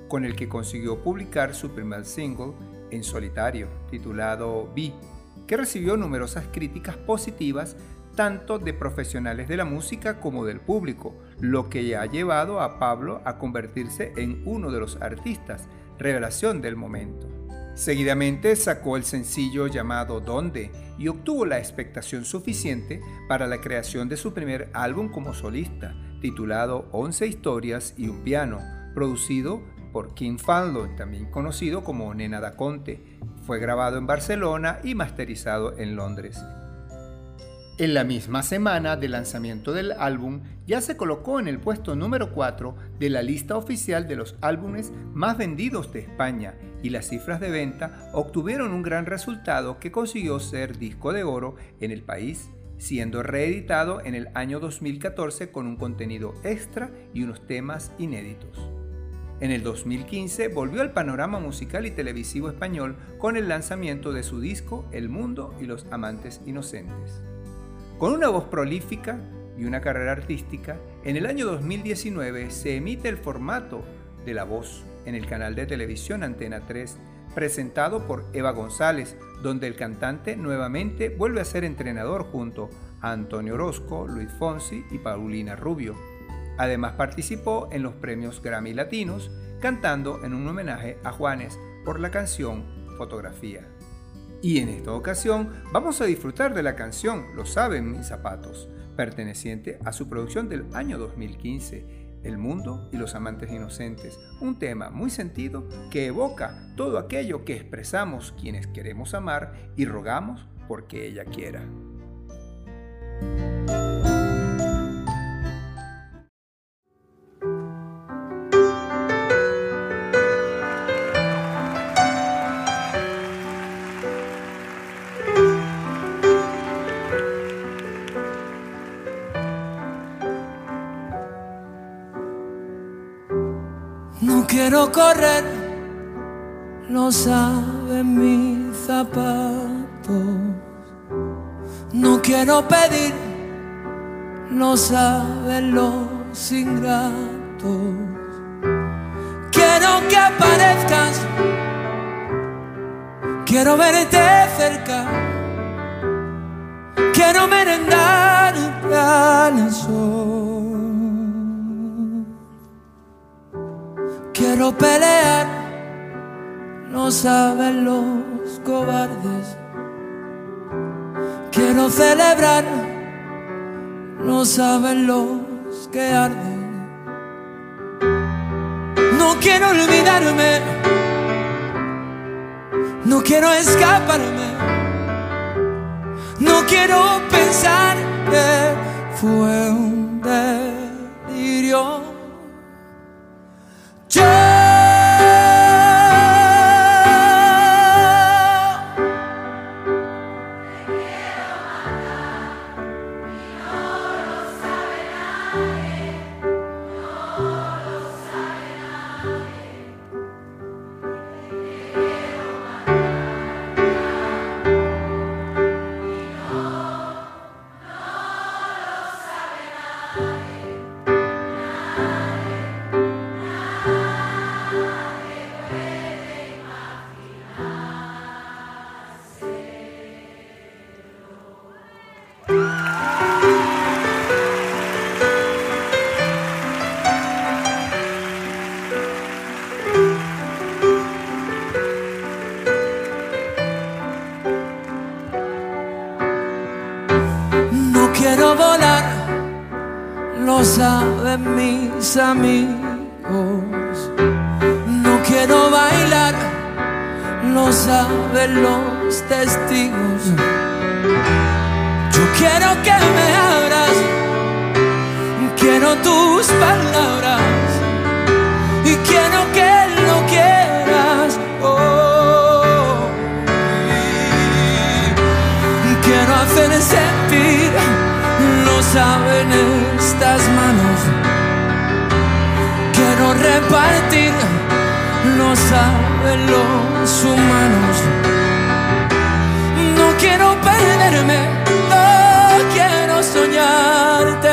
con el que consiguió publicar su primer single en solitario, titulado B, que recibió numerosas críticas positivas tanto de profesionales de la música como del público, lo que ha llevado a Pablo a convertirse en uno de los artistas revelación del momento. Seguidamente sacó el sencillo llamado Donde y obtuvo la expectación suficiente para la creación de su primer álbum como solista, titulado 11 historias y un piano, producido por Kim Fallon, también conocido como Nena da Conte. Fue grabado en Barcelona y masterizado en Londres. En la misma semana del lanzamiento del álbum, ya se colocó en el puesto número 4 de la lista oficial de los álbumes más vendidos de España y las cifras de venta obtuvieron un gran resultado que consiguió ser disco de oro en el país, siendo reeditado en el año 2014 con un contenido extra y unos temas inéditos. En el 2015 volvió al panorama musical y televisivo español con el lanzamiento de su disco El Mundo y los Amantes Inocentes. Con una voz prolífica y una carrera artística, en el año 2019 se emite el formato de La Voz en el canal de televisión Antena 3, presentado por Eva González, donde el cantante nuevamente vuelve a ser entrenador junto a Antonio Orozco, Luis Fonsi y Paulina Rubio. Además participó en los premios Grammy Latinos, cantando en un homenaje a Juanes por la canción Fotografía. Y en esta ocasión vamos a disfrutar de la canción Lo saben mis zapatos, perteneciente a su producción del año 2015, El mundo y los amantes inocentes, un tema muy sentido que evoca todo aquello que expresamos quienes queremos amar y rogamos porque ella quiera. Quiero correr, lo saben mis zapatos. No quiero pedir, lo saben los ingratos. Quiero que aparezcas, quiero verte cerca. Quiero merendar al sol. Quiero pelear, no saben los cobardes. Quiero celebrar, no saben los que arden. No quiero olvidarme, no quiero escaparme, no quiero pensar que fue un delirio. Mis amigos. No quiero bailar, lo saben los testigos. Yo quiero que me abras, quiero tus palabras y quiero que lo quieras. Oh, quiero hacer sentir, lo saben estas manos quiero repartir, lo saben los humanos. No quiero perderme, no quiero soñarte.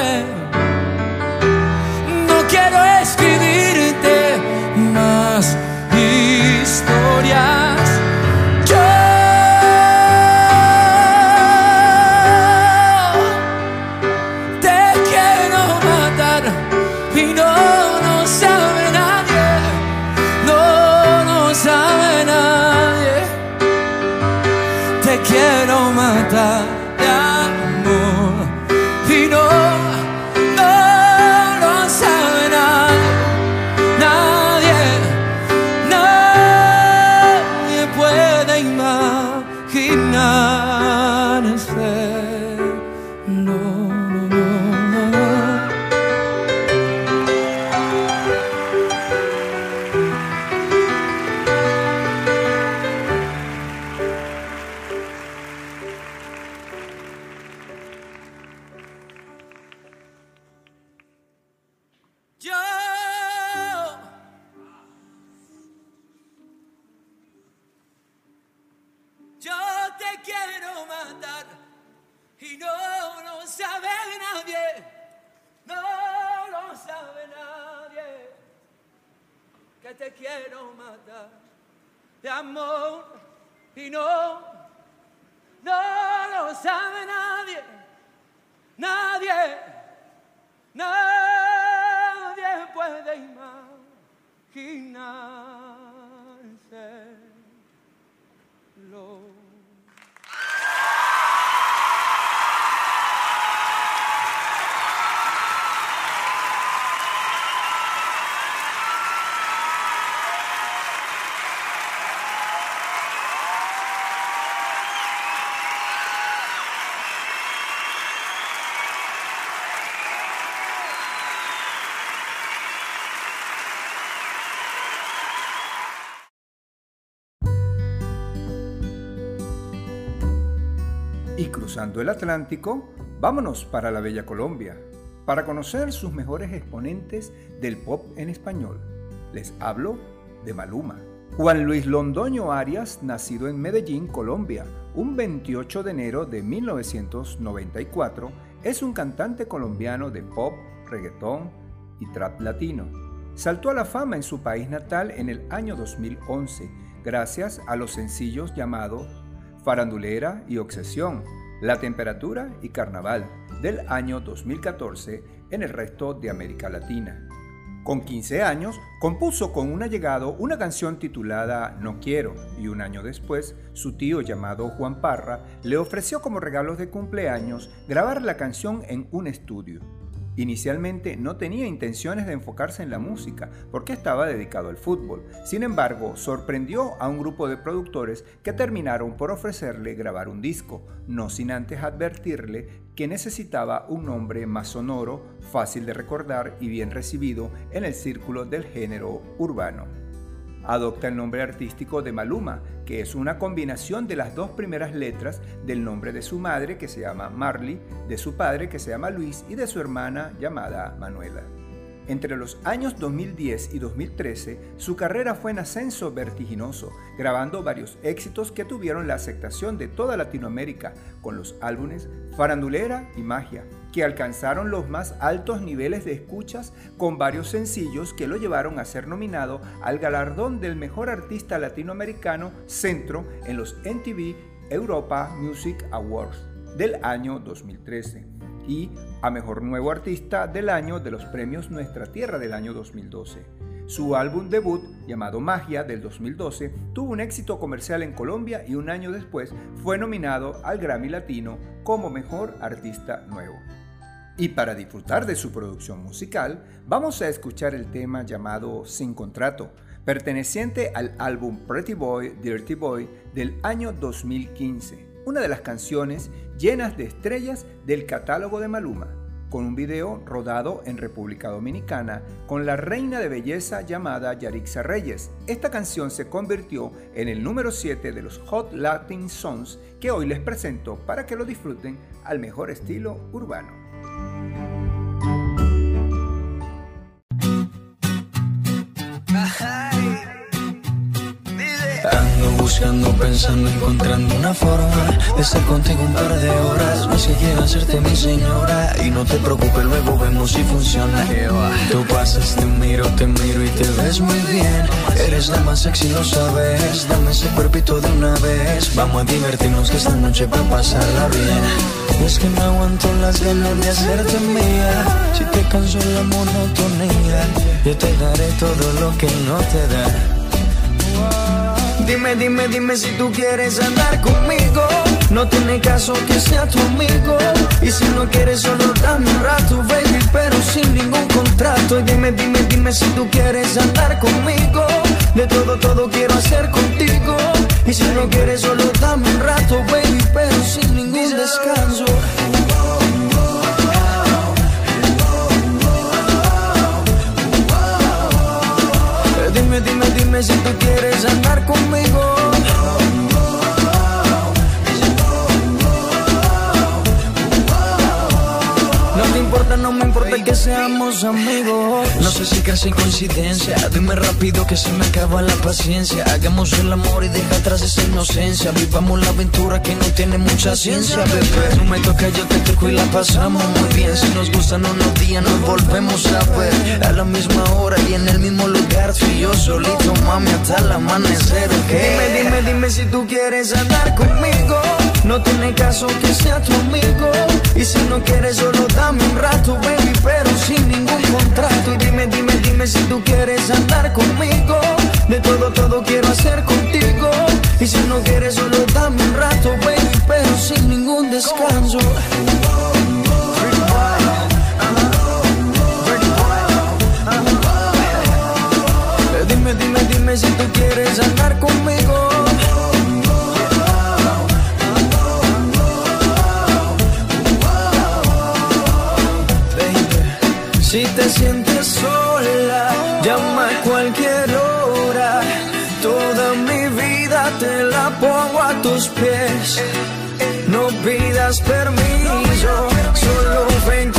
Cruzando el Atlántico, vámonos para la bella Colombia, para conocer sus mejores exponentes del pop en español. Les hablo de Maluma. Juan Luis Londoño Arias, nacido en Medellín, Colombia, un 28 de enero de 1994, es un cantante colombiano de pop, reggaetón y trap latino. Saltó a la fama en su país natal en el año 2011 gracias a los sencillos llamados Farandulera y Obsesión, la temperatura y carnaval del año 2014 en el resto de América Latina. Con 15 años, compuso con un allegado una canción titulada No Quiero y un año después, su tío llamado Juan Parra le ofreció como regalos de cumpleaños grabar la canción en un estudio. Inicialmente no tenía intenciones de enfocarse en la música porque estaba dedicado al fútbol. Sin embargo, sorprendió a un grupo de productores que terminaron por ofrecerle grabar un disco, no sin antes advertirle que necesitaba un nombre más sonoro, fácil de recordar y bien recibido en el círculo del género urbano adopta el nombre artístico de Maluma, que es una combinación de las dos primeras letras del nombre de su madre, que se llama Marley, de su padre, que se llama Luis, y de su hermana, llamada Manuela. Entre los años 2010 y 2013, su carrera fue en ascenso vertiginoso, grabando varios éxitos que tuvieron la aceptación de toda Latinoamérica con los álbumes Farandulera y Magia, que alcanzaron los más altos niveles de escuchas con varios sencillos que lo llevaron a ser nominado al galardón del mejor artista latinoamericano centro en los MTV Europa Music Awards del año 2013 y a Mejor Nuevo Artista del Año de los premios Nuestra Tierra del año 2012. Su álbum debut, llamado Magia del 2012, tuvo un éxito comercial en Colombia y un año después fue nominado al Grammy Latino como Mejor Artista Nuevo. Y para disfrutar de su producción musical, vamos a escuchar el tema llamado Sin Contrato, perteneciente al álbum Pretty Boy, Dirty Boy del año 2015 una de las canciones llenas de estrellas del catálogo de Maluma, con un video rodado en República Dominicana con la reina de belleza llamada Yarixa Reyes. Esta canción se convirtió en el número 7 de los Hot Latin Songs que hoy les presento para que lo disfruten al mejor estilo urbano. Buscando, pensando, encontrando una forma de estar contigo un par de horas. No sé quiero hacerte mi señora y no te preocupes, luego vemos si funciona. Tú pasas, te miro, te miro y te ves muy bien. Eres la más sexy, lo sabes. Dame ese cuerpito de una vez. Vamos a divertirnos que esta noche va a pasarla bien. es que no aguanto las ganas de hacerte mía. Si te canso la monotonía, yo te daré todo lo que no te da. Dime, dime, dime si tú quieres andar conmigo. No tiene caso que sea tu amigo. Y si no quieres, solo dame un rato, baby, pero sin ningún contrato. Y dime, dime, dime si tú quieres andar conmigo. De todo, todo quiero hacer contigo. Y si no quieres, solo dame un rato, baby, pero sin ningún descanso. Si tú quieres andar conmigo. No me importa que seamos amigos. No sé si casi coincidencia. Dime rápido que se me acaba la paciencia. Hagamos el amor y deja atrás esa inocencia. Vivamos la aventura que no tiene mucha ciencia, bebé. No me toca, yo te toco y la pasamos muy bien. Si nos gustan unos días, nos volvemos a ver. A la misma hora y en el mismo lugar. Tú y yo solito, mami, hasta el amanecer, Dime, dime, dime si tú quieres andar conmigo. No tiene caso que sea tu amigo. Y si no quieres, solo dame un rato, baby, pero sin ningún contrato. Y dime, dime, dime si tú quieres andar conmigo. De todo, todo quiero hacer contigo. Y si no quieres, solo dame un rato, baby, pero sin ningún descanso. Dime, dime, dime si tú quieres andar conmigo. Si te sientes sola, llama a cualquier hora. Toda mi vida te la pongo a tus pies. No pidas permiso, solo ven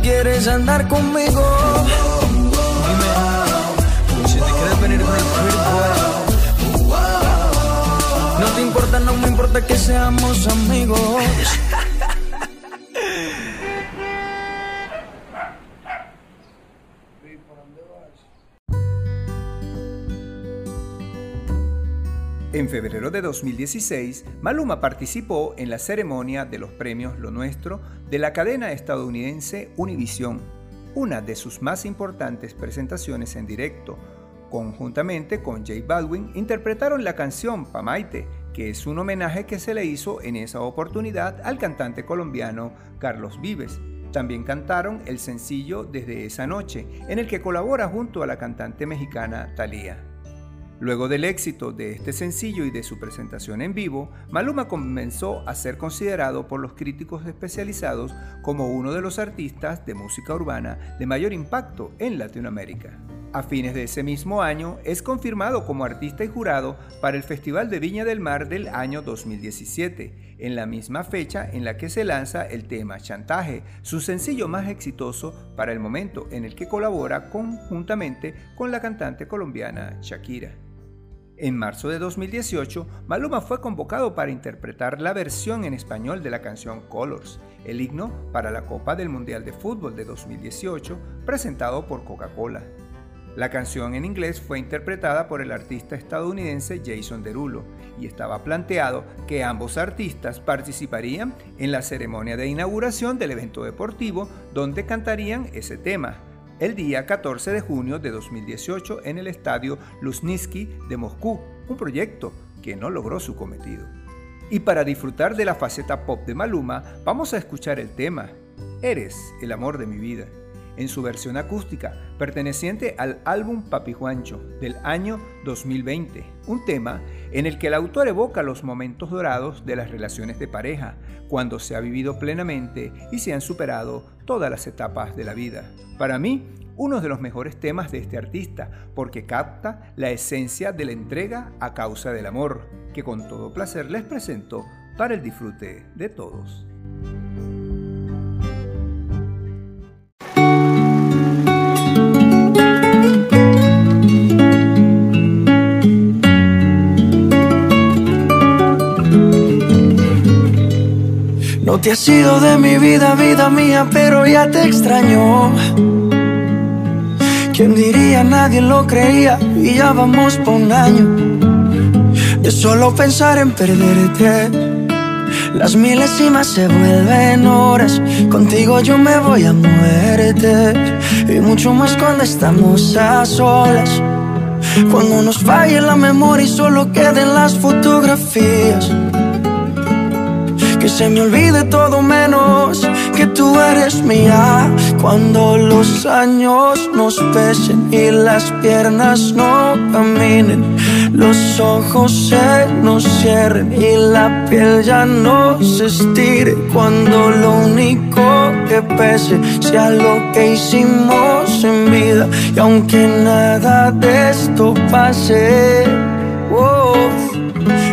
quieres andar conmigo. Dime, si te quieres venir con el. No te importa, no me importa que seamos amigos. En febrero de 2016, Maluma participó en la ceremonia de los premios Lo Nuestro de la cadena estadounidense Univision, una de sus más importantes presentaciones en directo. Conjuntamente con J Baldwin interpretaron la canción Pamaite, que es un homenaje que se le hizo en esa oportunidad al cantante colombiano Carlos Vives. También cantaron el sencillo Desde esa noche, en el que colabora junto a la cantante mexicana Thalía. Luego del éxito de este sencillo y de su presentación en vivo, Maluma comenzó a ser considerado por los críticos especializados como uno de los artistas de música urbana de mayor impacto en Latinoamérica. A fines de ese mismo año es confirmado como artista y jurado para el Festival de Viña del Mar del año 2017, en la misma fecha en la que se lanza el tema Chantaje, su sencillo más exitoso para el momento en el que colabora conjuntamente con la cantante colombiana Shakira. En marzo de 2018, Maluma fue convocado para interpretar la versión en español de la canción Colors, el himno para la Copa del Mundial de Fútbol de 2018, presentado por Coca-Cola. La canción en inglés fue interpretada por el artista estadounidense Jason Derulo y estaba planteado que ambos artistas participarían en la ceremonia de inauguración del evento deportivo donde cantarían ese tema el día 14 de junio de 2018 en el estadio Luzhniki de Moscú, un proyecto que no logró su cometido. Y para disfrutar de la faceta pop de Maluma, vamos a escuchar el tema Eres el amor de mi vida, en su versión acústica, perteneciente al álbum Papi Juancho del año 2020, un tema en el que el autor evoca los momentos dorados de las relaciones de pareja, cuando se ha vivido plenamente y se han superado todas las etapas de la vida. Para mí, uno de los mejores temas de este artista, porque capta la esencia de la entrega a causa del amor, que con todo placer les presento para el disfrute de todos. No te has ido de mi vida, vida mía, pero ya te extraño. ¿Quién diría? Nadie lo creía y ya vamos por un año. De solo pensar en perderte. Las milésimas se vuelven horas. Contigo yo me voy a muerte. Y mucho más cuando estamos a solas. Cuando nos falle la memoria y solo queden las fotografías que se me olvide todo menos que tú eres mía. Cuando los años nos pesen y las piernas no caminen, los ojos se nos cierren y la piel ya no se estire. Cuando lo único que pese sea lo que hicimos en vida, y aunque nada de esto pase. Oh,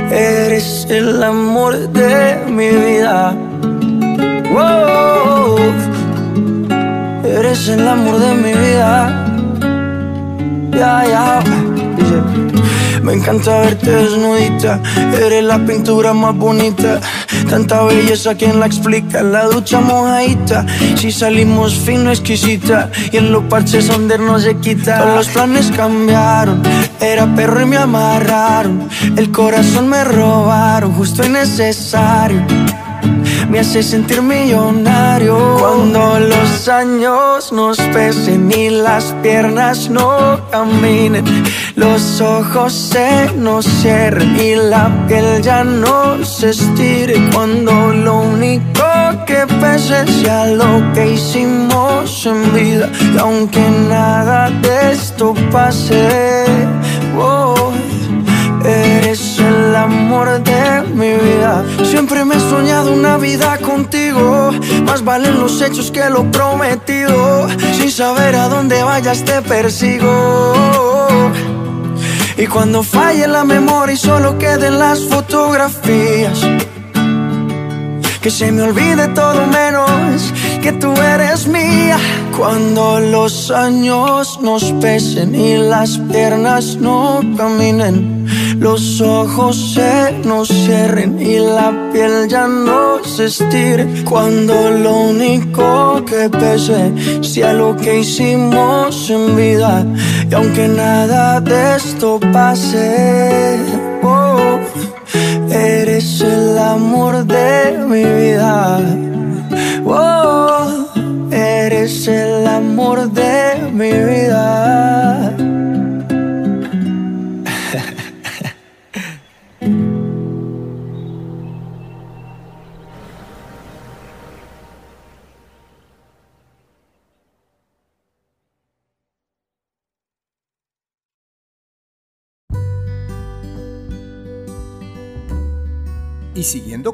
Eres el amor de mi vida. Wow. Eres el amor de mi vida. Ya, ya. Me encanta verte desnudita. Eres la pintura más bonita. Tanta belleza, ¿quién la explica? La ducha mojadita. Si salimos fino, exquisita. Y en los parches donde no se quita. Todos los planes cambiaron. Era perro y me amarraron. El corazón me robaron, justo y necesario me hace sentir millonario. Cuando los años nos pesen y las piernas no caminen, los ojos se nos cierren y la piel ya no se estire. Cuando lo único que pese sea lo que hicimos en vida, y aunque nada de esto pase, oh, Eres amor de mi vida. Siempre me he soñado una vida contigo. Más valen los hechos que lo prometido. Sin saber a dónde vayas te persigo. Y cuando falle la memoria y solo queden las fotografías. Que se me olvide todo menos que tú eres mía. Cuando los años nos pesen y las piernas no caminen, los ojos se nos cierren y la piel ya no se estire. Cuando lo único que pese sea lo que hicimos en vida, y aunque nada de esto pase, oh, eres el amor de mi vida. Oh, eres el amor de mi vida.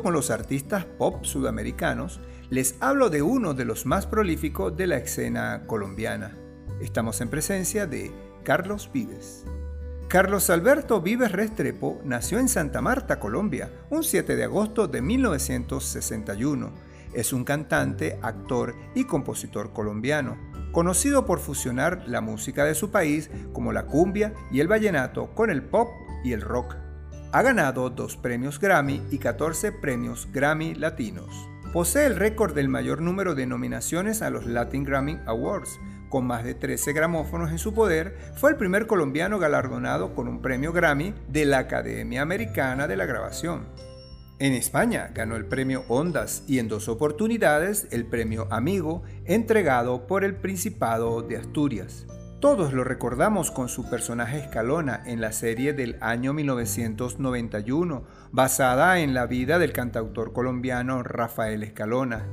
Con los artistas pop sudamericanos, les hablo de uno de los más prolíficos de la escena colombiana. Estamos en presencia de Carlos Vives. Carlos Alberto Vives Restrepo nació en Santa Marta, Colombia, un 7 de agosto de 1961. Es un cantante, actor y compositor colombiano, conocido por fusionar la música de su país como la cumbia y el vallenato con el pop y el rock. Ha ganado dos premios Grammy y 14 premios Grammy latinos. Posee el récord del mayor número de nominaciones a los Latin Grammy Awards. Con más de 13 gramófonos en su poder, fue el primer colombiano galardonado con un premio Grammy de la Academia Americana de la Grabación. En España ganó el premio Ondas y en dos oportunidades el premio Amigo, entregado por el Principado de Asturias. Todos lo recordamos con su personaje Escalona en la serie del año 1991, basada en la vida del cantautor colombiano Rafael Escalona,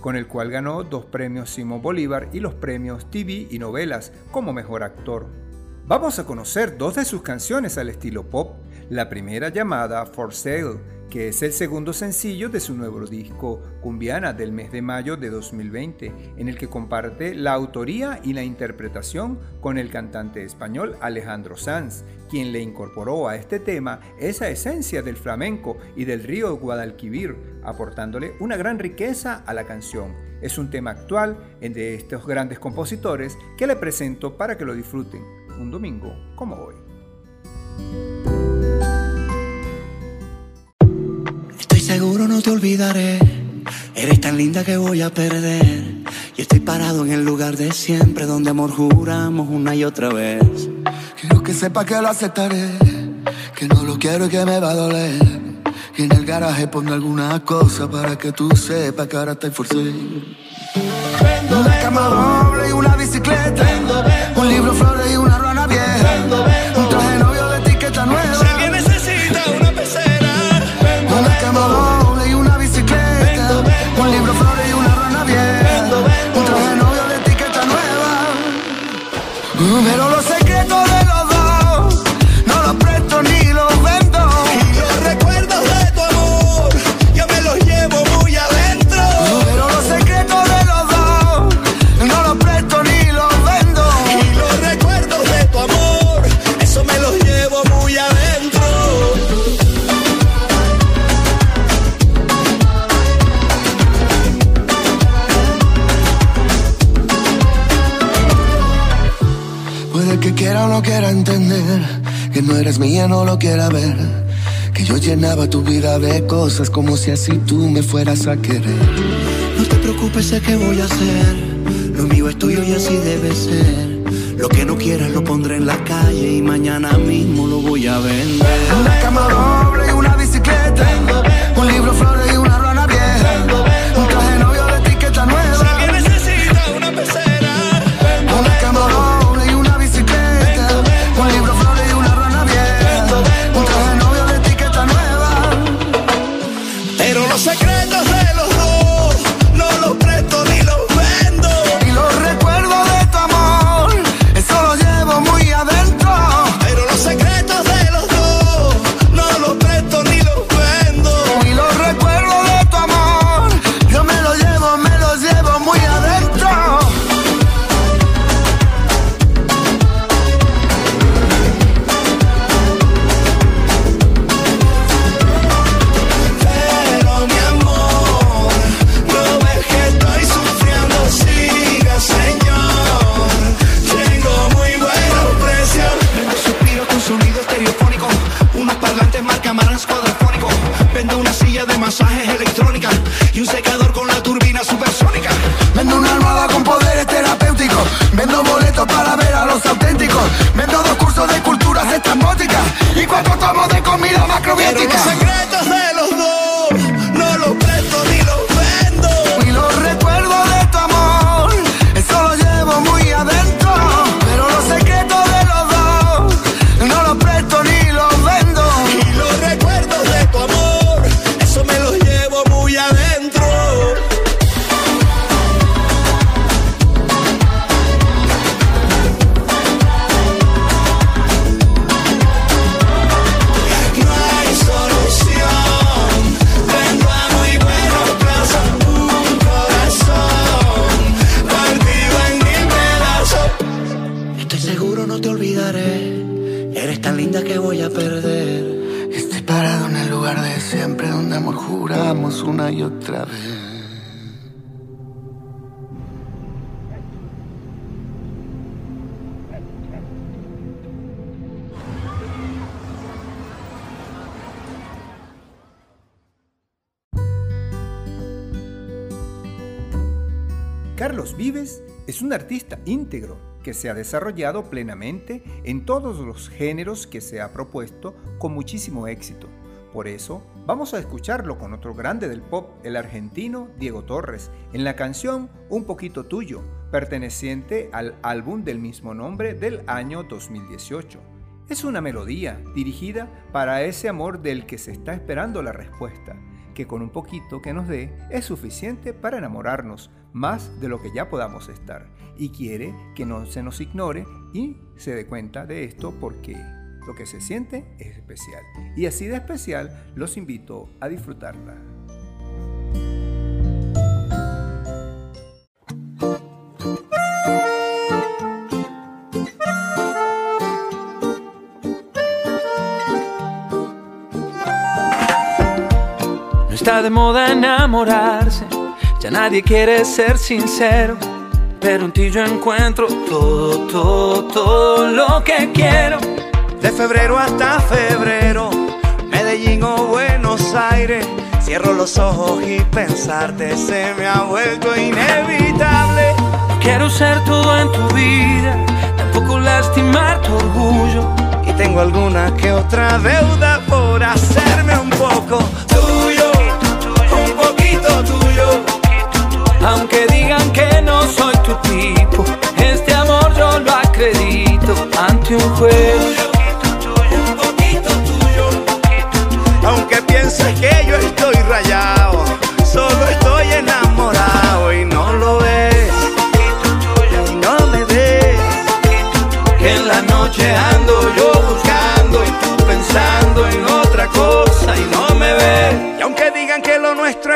con el cual ganó dos premios Simón Bolívar y los premios TV y novelas como mejor actor. Vamos a conocer dos de sus canciones al estilo pop, la primera llamada For Sale, que es el segundo sencillo de su nuevo disco Cumbiana del mes de mayo de 2020, en el que comparte la autoría y la interpretación con el cantante español Alejandro Sanz, quien le incorporó a este tema esa esencia del flamenco y del río Guadalquivir, aportándole una gran riqueza a la canción. Es un tema actual de estos grandes compositores que le presento para que lo disfruten un domingo como hoy. Seguro no te olvidaré. Eres tan linda que voy a perder. Y estoy parado en el lugar de siempre, donde amor juramos una y otra vez. Quiero que sepa que lo aceptaré, que no lo quiero y que me va a doler. Que en el garaje pongo alguna cosa para que tú sepas que ahora estoy forcé. Una cama doble y una bicicleta. Un libro, flores y una rana vieja. Quiera o no quiera entender que no eres mía, no lo quiera ver. Que yo llenaba tu vida de cosas como si así tú me fueras a querer. No te preocupes, sé qué voy a hacer. Lo mío es tuyo y así debe ser. Lo que no quieras lo pondré en la calle y mañana mismo lo voy a vender. Una cama doble y una bicicleta. Un libro, flores se ha desarrollado plenamente en todos los géneros que se ha propuesto con muchísimo éxito. Por eso, vamos a escucharlo con otro grande del pop, el argentino Diego Torres, en la canción Un poquito tuyo, perteneciente al álbum del mismo nombre del año 2018. Es una melodía dirigida para ese amor del que se está esperando la respuesta, que con un poquito que nos dé es suficiente para enamorarnos, más de lo que ya podamos estar y quiere que no se nos ignore y se dé cuenta de esto porque lo que se siente es especial. Y así de especial los invito a disfrutarla. Está de moda enamorarse ya nadie quiere ser sincero, pero en ti yo encuentro todo, todo, todo lo que quiero. De febrero hasta febrero, Medellín o Buenos Aires, cierro los ojos y pensarte se me ha vuelto inevitable. quiero ser todo en tu vida, tampoco lastimar tu orgullo. Y tengo alguna que otra deuda por hacerme un poco aunque digan que no soy tu tipo, este amor yo lo acredito ante un tuyo, aunque pienses que yo estoy rayado,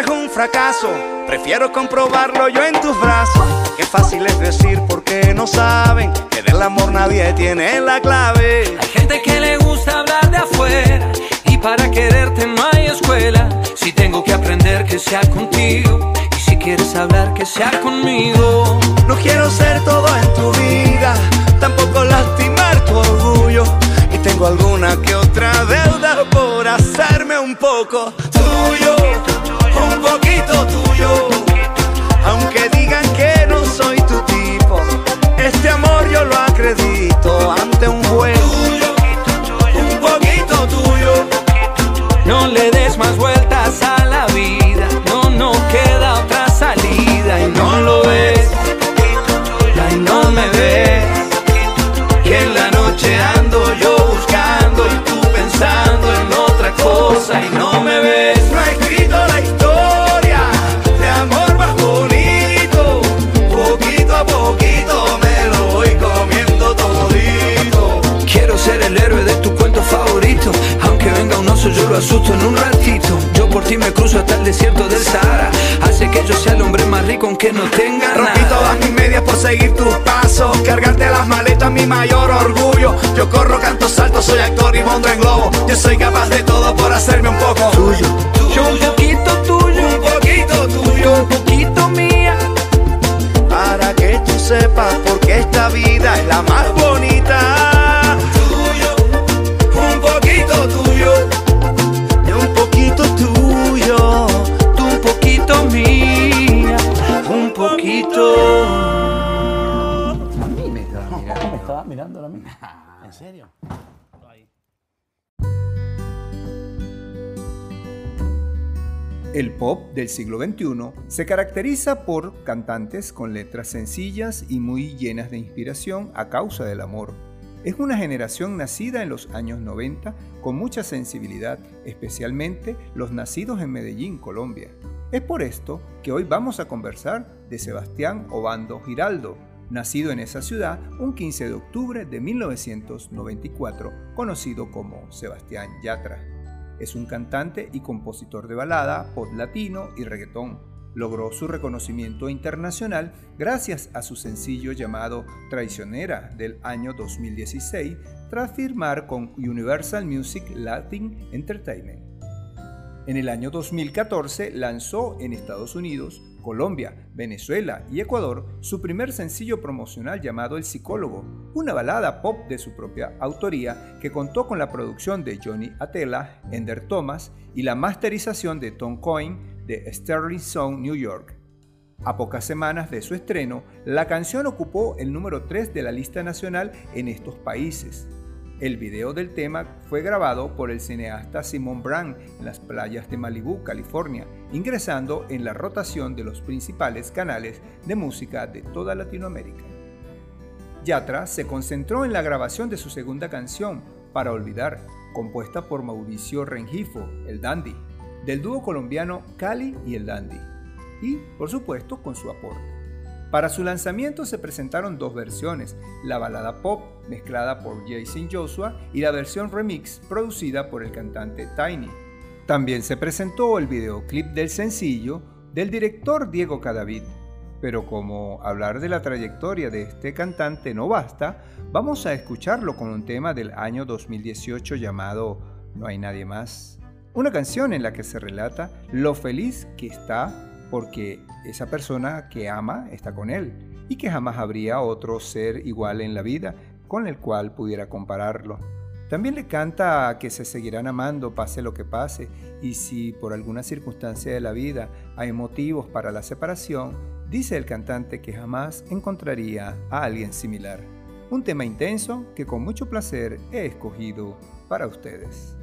es un fracaso Prefiero comprobarlo yo en tus brazos. Qué fácil es decir porque no saben que del amor nadie tiene la clave. Hay gente que le gusta hablar de afuera y para quererte no hay escuela. Si tengo que aprender que sea contigo y si quieres hablar que sea conmigo. No quiero ser todo en tu vida, tampoco lastimar tu orgullo. Y tengo alguna que otra deuda por hacerme un poco tuyo un poquito tuyo. Aunque digan que no soy tu tipo, este amor yo lo acredito ante un juez. Un poquito tuyo. No le des más vueltas a la vida, no, no queda otra salida y no lo ves. Y no me ves. Lo asusto en un ratito. Yo por ti me cruzo hasta el desierto del Sahara. Hace que yo sea el hombre más rico aunque no tenga Rompí todas mis medias por seguir tus pasos. Cargarte las maletas, mi mayor orgullo. Yo corro, canto, salto, soy actor y mondo en globo. Yo soy capaz de todo por hacerme un poco tuyo. Yo un poquito tuyo, un poquito tuyo, un poquito mía. Para que tú sepas porque esta vida es la más bonita. Pop del siglo XXI se caracteriza por cantantes con letras sencillas y muy llenas de inspiración a causa del amor es una generación nacida en los años 90 con mucha sensibilidad, especialmente los nacidos en Medellín, Colombia. Es por esto que hoy vamos a conversar de Sebastián Obando Giraldo, nacido en esa ciudad un 15 de octubre de 1994, conocido como Sebastián Yatra. Es un cantante y compositor de balada, pop latino y reggaetón logró su reconocimiento internacional gracias a su sencillo llamado Traicionera del año 2016 tras firmar con Universal Music Latin Entertainment. En el año 2014 lanzó en Estados Unidos, Colombia, Venezuela y Ecuador su primer sencillo promocional llamado El Psicólogo, una balada pop de su propia autoría que contó con la producción de Johnny Atella, Ender Thomas y la masterización de Tom Coyne de Sterling Sound New York. A pocas semanas de su estreno, la canción ocupó el número 3 de la lista nacional en estos países. El video del tema fue grabado por el cineasta Simon Brand en las playas de Malibu, California, ingresando en la rotación de los principales canales de música de toda Latinoamérica. Yatra se concentró en la grabación de su segunda canción, Para Olvidar, compuesta por Mauricio Rengifo, el Dandy, del dúo colombiano Cali y el Dandy, y, por supuesto, con su aporte. Para su lanzamiento se presentaron dos versiones, la balada pop mezclada por Jason Joshua y la versión remix producida por el cantante Tiny. También se presentó el videoclip del sencillo del director Diego Cadavid. Pero como hablar de la trayectoria de este cantante no basta, vamos a escucharlo con un tema del año 2018 llamado No hay nadie más. Una canción en la que se relata lo feliz que está porque esa persona que ama está con él y que jamás habría otro ser igual en la vida con el cual pudiera compararlo. También le canta que se seguirán amando pase lo que pase y si por alguna circunstancia de la vida hay motivos para la separación, dice el cantante que jamás encontraría a alguien similar. Un tema intenso que con mucho placer he escogido para ustedes.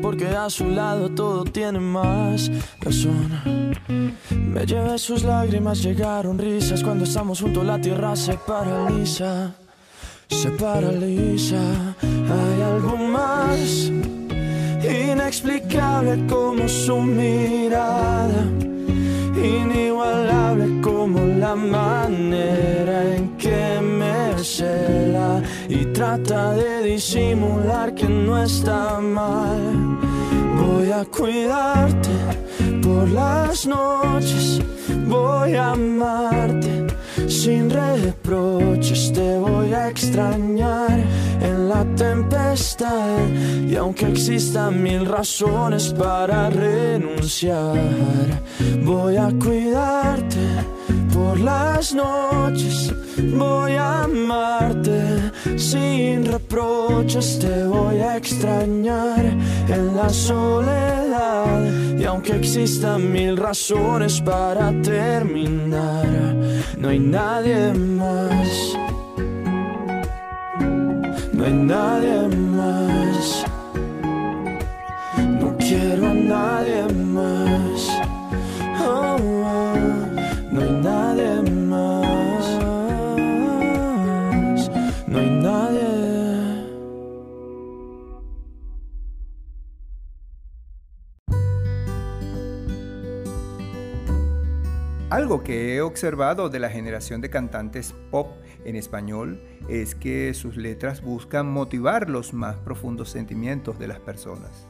Porque a su lado todo tiene más razón. Me llevé sus lágrimas, llegaron risas, cuando estamos juntos la tierra se paraliza se paraliza. Hay algo más inexplicable como su mirada, inigualable como la manera en que me cela y trata de disimular que no está mal. Voy a cuidarte por las noches, voy a amarte sin reproches te voy a extrañar en la tempestad y aunque existan mil razones para renunciar, voy a cuidarte por las noches, voy a amarte sin reproches, te voy a extrañar en la soledad y aunque existan mil razones para terminar, no hay nadie más. No hay nadie más. quiero a nadie más. Oh, oh, no hay nadie más. No hay nadie. Algo que he observado de la generación de cantantes pop en español es que sus letras buscan motivar los más profundos sentimientos de las personas.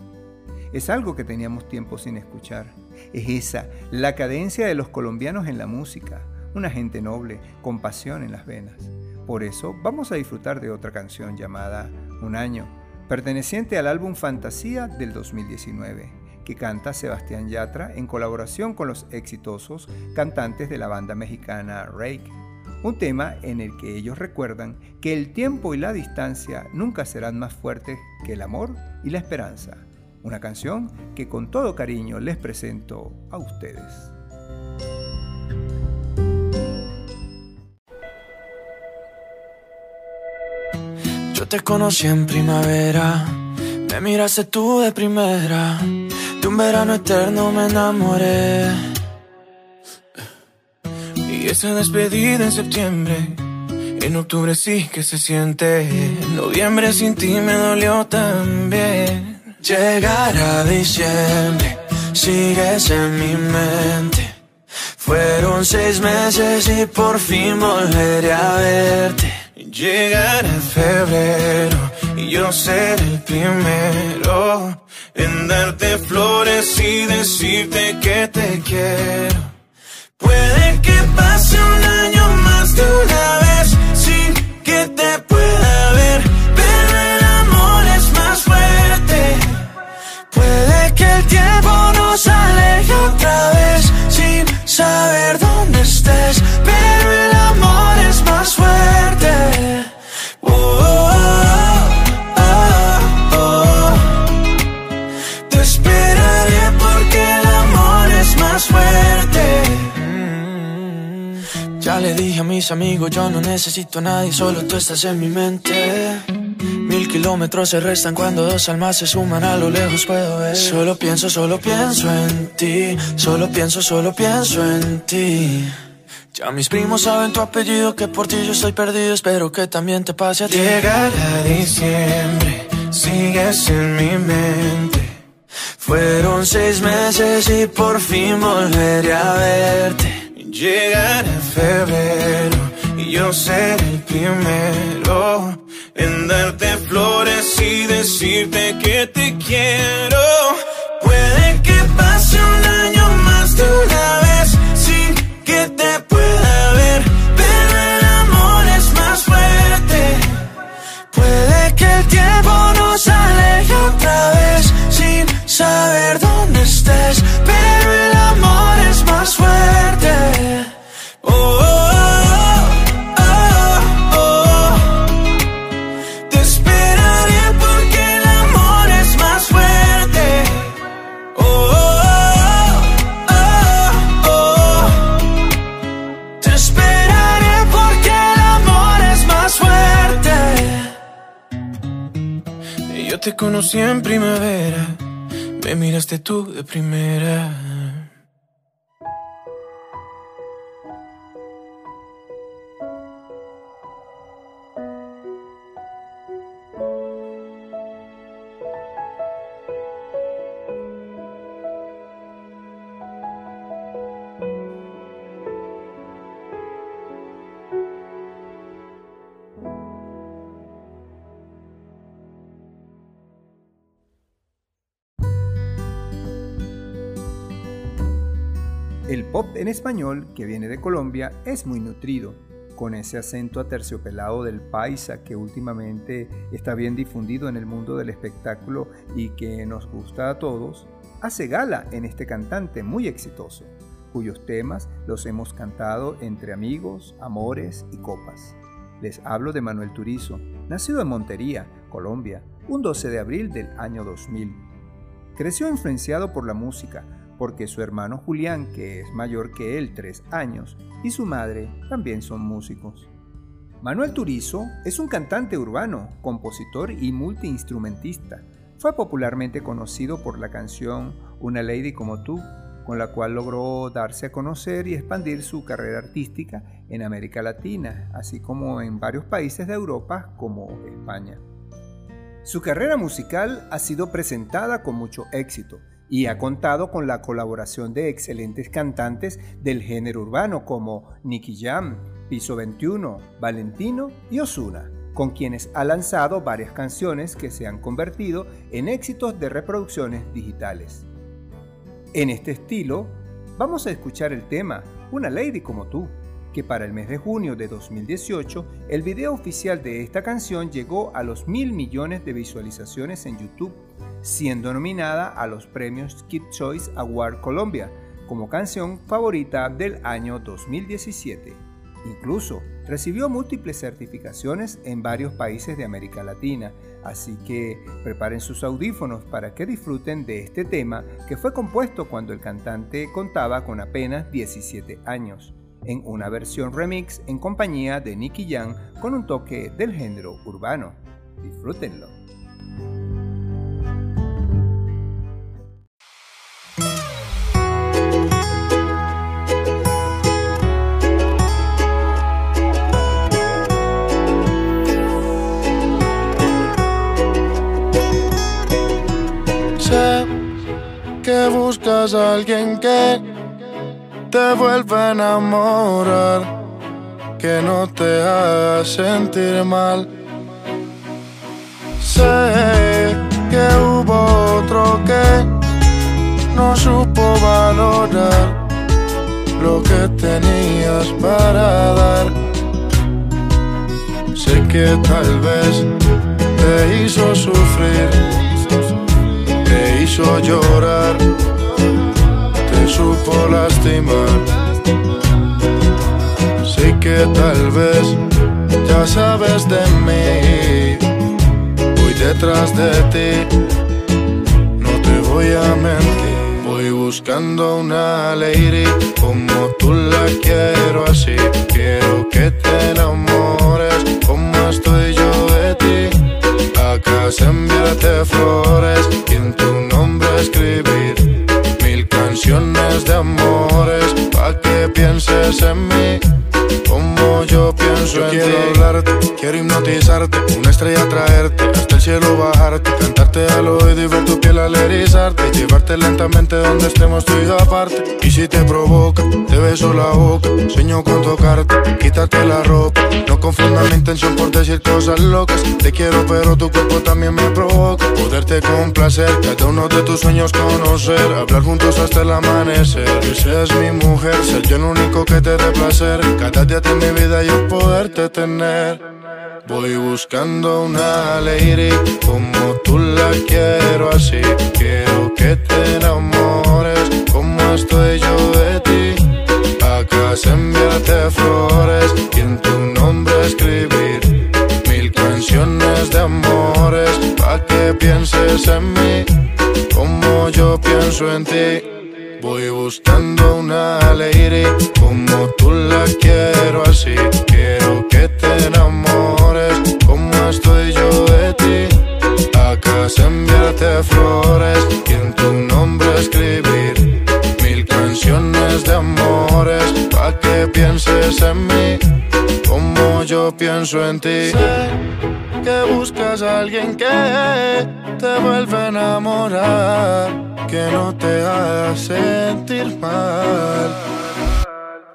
Es algo que teníamos tiempo sin escuchar. Es esa, la cadencia de los colombianos en la música, una gente noble, con pasión en las venas. Por eso vamos a disfrutar de otra canción llamada Un año, perteneciente al álbum Fantasía del 2019 que canta Sebastián Yatra en colaboración con los exitosos cantantes de la banda mexicana Rake. Un tema en el que ellos recuerdan que el tiempo y la distancia nunca serán más fuertes que el amor y la esperanza. Una canción que con todo cariño les presento a ustedes. Yo te conocí en primavera, me miraste tú de primera de un verano eterno me enamoré. Y esa despedida en septiembre. En octubre sí que se siente. En noviembre sin ti me dolió también. Llegar a diciembre, sigues en mi mente. Fueron seis meses y por fin volveré a verte. Llegar a febrero y yo ser el primero en darte flores y decirte que te quiero. Puede que pase un año más de una vez sin que te pueda el tiempo nos aleje otra vez sin saber dónde estés, pero el amor es más fuerte. Oh, oh, oh. Te esperaré porque el amor es más fuerte. Ya le dije a mis amigos, yo no necesito a nadie, solo tú estás en mi mente. Kilómetros se restan cuando dos almas se suman a lo lejos puedo ver. Solo pienso, solo pienso en ti. Solo pienso, solo pienso en ti. Ya mis primos saben tu apellido, que por ti yo estoy perdido. Espero que también te pase a ti. Llegará diciembre, sigues en mi mente. Fueron seis meses y por fin volveré a verte. Llegará febrero yo seré el primero en darte flores y decirte que te quiero. Puede que pase un año más de una vez sin que te pueda ver, pero el amor es más fuerte. Puede que el tiempo nos aleje otra vez sin saber dónde estés, pero el amor es más fuerte. Te conocí en primavera, me miraste tú de primera. Pop en español, que viene de Colombia, es muy nutrido, con ese acento aterciopelado del paisa que últimamente está bien difundido en el mundo del espectáculo y que nos gusta a todos, hace gala en este cantante muy exitoso, cuyos temas los hemos cantado entre amigos, amores y copas. Les hablo de Manuel Turizo, nacido en Montería, Colombia, un 12 de abril del año 2000. Creció influenciado por la música, porque su hermano Julián, que es mayor que él tres años, y su madre también son músicos. Manuel Turizo es un cantante urbano, compositor y multiinstrumentista, fue popularmente conocido por la canción Una Lady como tú, con la cual logró darse a conocer y expandir su carrera artística en América Latina, así como en varios países de Europa como España. Su carrera musical ha sido presentada con mucho éxito y ha contado con la colaboración de excelentes cantantes del género urbano como Nicky Jam, Piso 21, Valentino y Osuna, con quienes ha lanzado varias canciones que se han convertido en éxitos de reproducciones digitales. En este estilo, vamos a escuchar el tema Una Lady como tú, que para el mes de junio de 2018 el video oficial de esta canción llegó a los mil millones de visualizaciones en YouTube, siendo nominada a los premios Kid Choice Award Colombia como canción favorita del año 2017. Incluso recibió múltiples certificaciones en varios países de América Latina, así que preparen sus audífonos para que disfruten de este tema que fue compuesto cuando el cantante contaba con apenas 17 años, en una versión remix en compañía de Nicky Jam con un toque del género urbano. Disfrútenlo. que buscas a alguien que te vuelva a enamorar, que no te haga sentir mal. Sé que hubo otro que no supo valorar lo que tenías para dar. Sé que tal vez te hizo sufrir hizo llorar, supo lastimar. Sé que tal vez ya sabes de mí, voy detrás de ti, no te voy a mentir. Voy buscando una lady como tú la quiero así. Quiero que te enamores como estoy yo de ti. Acá se enviarte flores y en tu escribir mil canciones de amores pa' que pienses en mí como yo pienso en quiero hablarte, quiero hipnotizarte, una estrella traerte, hasta el cielo bajarte, cantarte al oído y ver tu piel al erizarte, llevarte lentamente donde estemos tú y aparte. Y si te provoca, te beso la boca, sueño con tocarte, quítate la ropa. No confunda mi intención por decir cosas locas. Te quiero, pero tu cuerpo también me provoca. Poderte complacer, cada uno de tus sueños conocer, hablar juntos hasta el amanecer. Que seas mi mujer, ser yo el único que te dé placer. Cada día de mi vida yo poderte tener. Voy buscando una lady como tú la quiero así. Quiero que te enamores como estoy yo de ti. Acá enviarte flores y en tu nombre escribir mil canciones de amores pa' que pienses en mí como yo pienso en ti. Voy buscando una lady como tú la quiero así. Quiero que te enamores como estoy yo de ti. Acá se enviarte flores y en tu nombre escribir mil canciones de amores pa' que pienses en mí como yo pienso en ti. Sé que buscas a alguien que te vuelve a enamorar que no te haga sentir mal.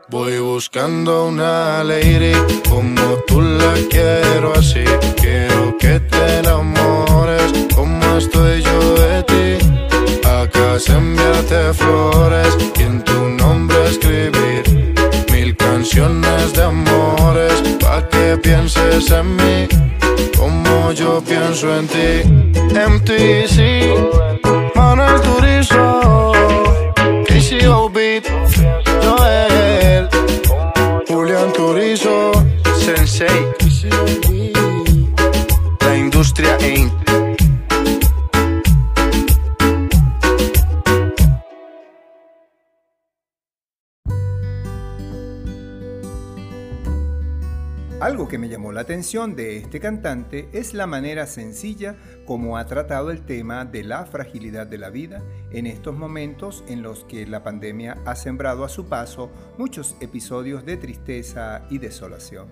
Voy buscando una lady como tú la quiero así. Quiero que te enamores como estoy yo de ti. Acá se enviarte flores y en tu nombre escribir mil canciones de amores pa' que pienses en mí como yo pienso en ti. MTC Manuel Turizo, Casey Beat, Joel, Julián Turizo, Sensei, la industria Inc. Algo que me llamó la atención de este cantante es la manera sencilla como ha tratado el tema de la fragilidad de la vida en estos momentos en los que la pandemia ha sembrado a su paso muchos episodios de tristeza y desolación.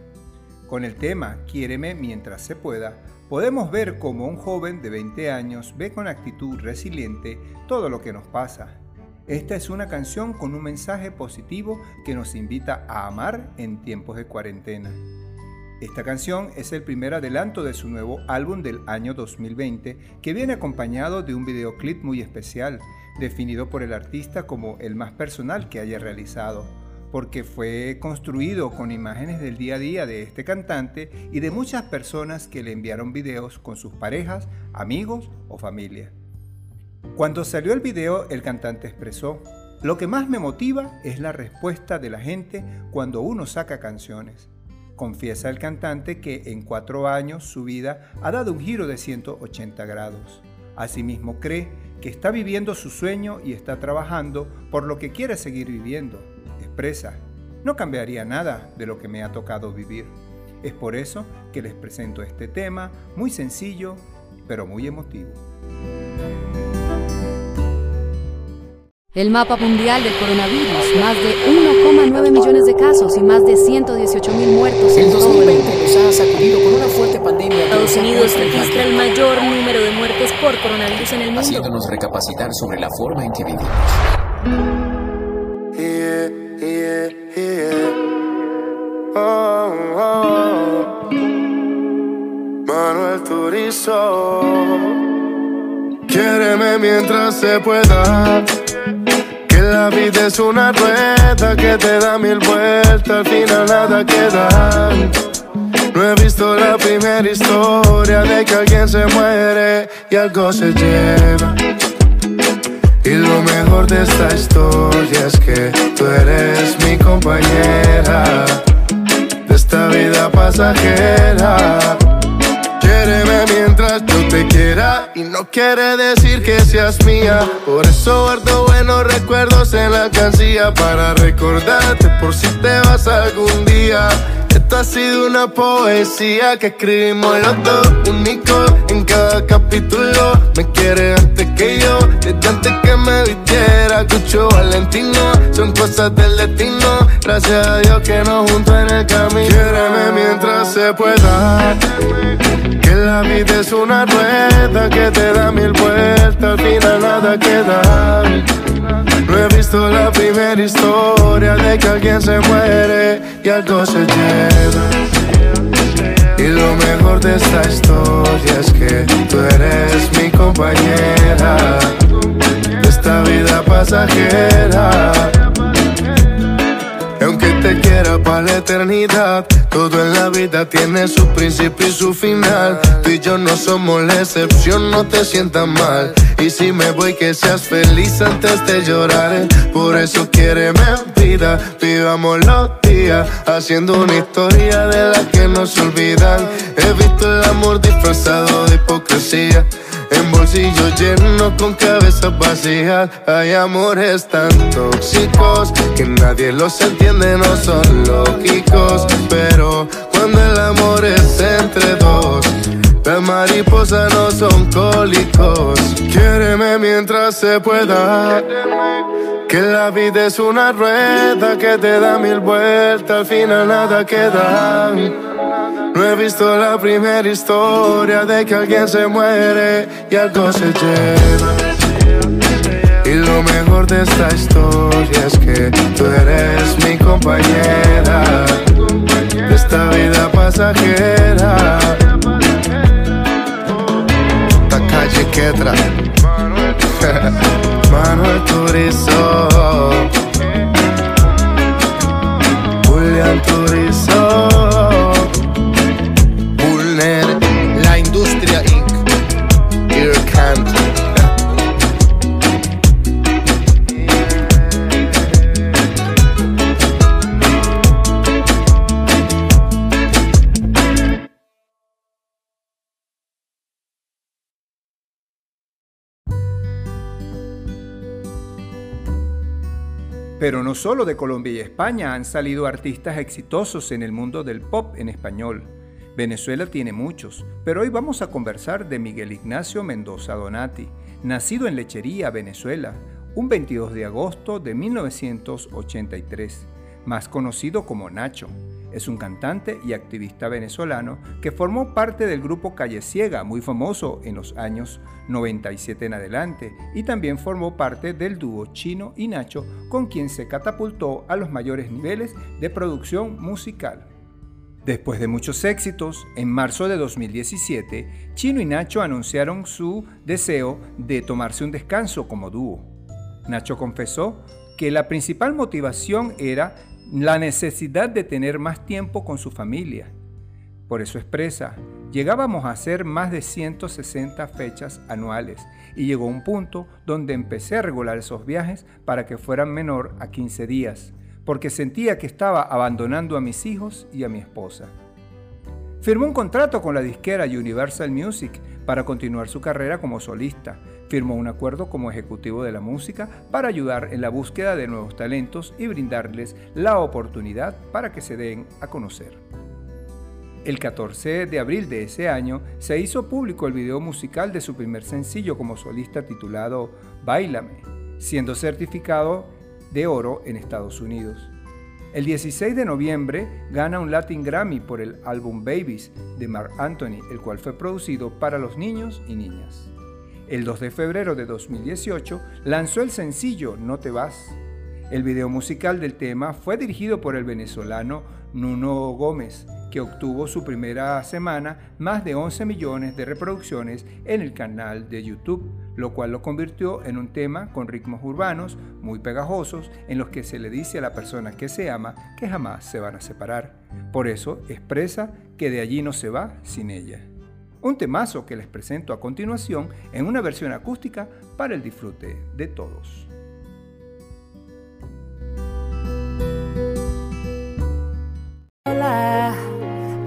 Con el tema Quiéreme mientras se pueda, podemos ver cómo un joven de 20 años ve con actitud resiliente todo lo que nos pasa. Esta es una canción con un mensaje positivo que nos invita a amar en tiempos de cuarentena. Esta canción es el primer adelanto de su nuevo álbum del año 2020 que viene acompañado de un videoclip muy especial, definido por el artista como el más personal que haya realizado, porque fue construido con imágenes del día a día de este cantante y de muchas personas que le enviaron videos con sus parejas, amigos o familia. Cuando salió el video, el cantante expresó, lo que más me motiva es la respuesta de la gente cuando uno saca canciones. Confiesa el cantante que en cuatro años su vida ha dado un giro de 180 grados. Asimismo cree que está viviendo su sueño y está trabajando por lo que quiere seguir viviendo. Expresa, no cambiaría nada de lo que me ha tocado vivir. Es por eso que les presento este tema muy sencillo, pero muy emotivo. El mapa mundial del coronavirus, más de 1,9 millones de casos y más de 118 mil muertos en el 2020 nos ha sacudido con una fuerte pandemia. Estados Unidos registra el mayor número de muertes por coronavirus en el mundo. Haciéndonos recapacitar sobre la forma en que vivimos. Yeah, yeah, yeah. Oh, oh. Manuel Turizo. Quiéreme mientras se pueda. Que la vida es una rueda que te da mil vueltas, al final nada queda. No he visto la primera historia de que alguien se muere y algo se lleva. Y lo mejor de esta historia es que tú eres mi compañera de esta vida pasajera. Quiéreme mientras yo te quiera y no quiere decir que seas mía. Por eso guardo buenos recuerdos en la cancilla para recordarte por si te vas algún día. Esto ha sido una poesía que escribimos los dos, único en cada capítulo. Me quiere antes que yo, desde antes que me vistiera. Cucho Valentino, son cosas del destino. Gracias a Dios que nos juntó en el camino. Quiéreme mientras se pueda. Que la vida es una rueda que te da mil vueltas, al final nada queda. No he visto la primera historia de que alguien se muere y algo se Y lo mejor de esta historia es que tú eres mi compañera de esta vida pasajera. Aunque te quiera para la eternidad, todo en la vida tiene su principio y su final. Tú y yo no somos la excepción, no te sientas mal. Y si me voy, que seas feliz antes de llorar. Por eso quiéreme vida, vivamos los días, haciendo una historia de la que no se olvidan. He visto el amor disfrazado de hipocresía. En bolsillos llenos con cabezas vacías Hay amores tan tóxicos Que nadie los entiende, no son lógicos Pero cuando el amor es entre dos las mariposas no son cólicos. Quiéreme mientras se pueda. Que la vida es una rueda que te da mil vueltas, al final nada queda. No he visto la primera historia de que alguien se muere y algo se lleva. Y lo mejor de esta historia es que tú eres mi compañera. De esta vida pasajera. La calle Quetra, Manuel Turizo, Julián Turizo, Pero no solo de Colombia y España han salido artistas exitosos en el mundo del pop en español. Venezuela tiene muchos, pero hoy vamos a conversar de Miguel Ignacio Mendoza Donati, nacido en Lechería, Venezuela, un 22 de agosto de 1983, más conocido como Nacho. Es un cantante y activista venezolano que formó parte del grupo Calle Ciega, muy famoso en los años 97 en adelante, y también formó parte del dúo Chino y Nacho, con quien se catapultó a los mayores niveles de producción musical. Después de muchos éxitos, en marzo de 2017, Chino y Nacho anunciaron su deseo de tomarse un descanso como dúo. Nacho confesó que la principal motivación era la necesidad de tener más tiempo con su familia. Por eso expresa, llegábamos a hacer más de 160 fechas anuales y llegó un punto donde empecé a regular esos viajes para que fueran menor a 15 días, porque sentía que estaba abandonando a mis hijos y a mi esposa. Firmó un contrato con la disquera Universal Music para continuar su carrera como solista, firmó un acuerdo como ejecutivo de la música para ayudar en la búsqueda de nuevos talentos y brindarles la oportunidad para que se den a conocer. El 14 de abril de ese año se hizo público el video musical de su primer sencillo como solista titulado Bailame, siendo certificado de oro en Estados Unidos. El 16 de noviembre gana un Latin Grammy por el álbum Babies de Mark Anthony, el cual fue producido para los niños y niñas. El 2 de febrero de 2018 lanzó el sencillo No te vas. El video musical del tema fue dirigido por el venezolano Nuno Gómez, que obtuvo su primera semana más de 11 millones de reproducciones en el canal de YouTube, lo cual lo convirtió en un tema con ritmos urbanos muy pegajosos en los que se le dice a la persona que se ama que jamás se van a separar. Por eso expresa que de allí no se va sin ella. Un temazo que les presento a continuación en una versión acústica para el disfrute de todos. Hola,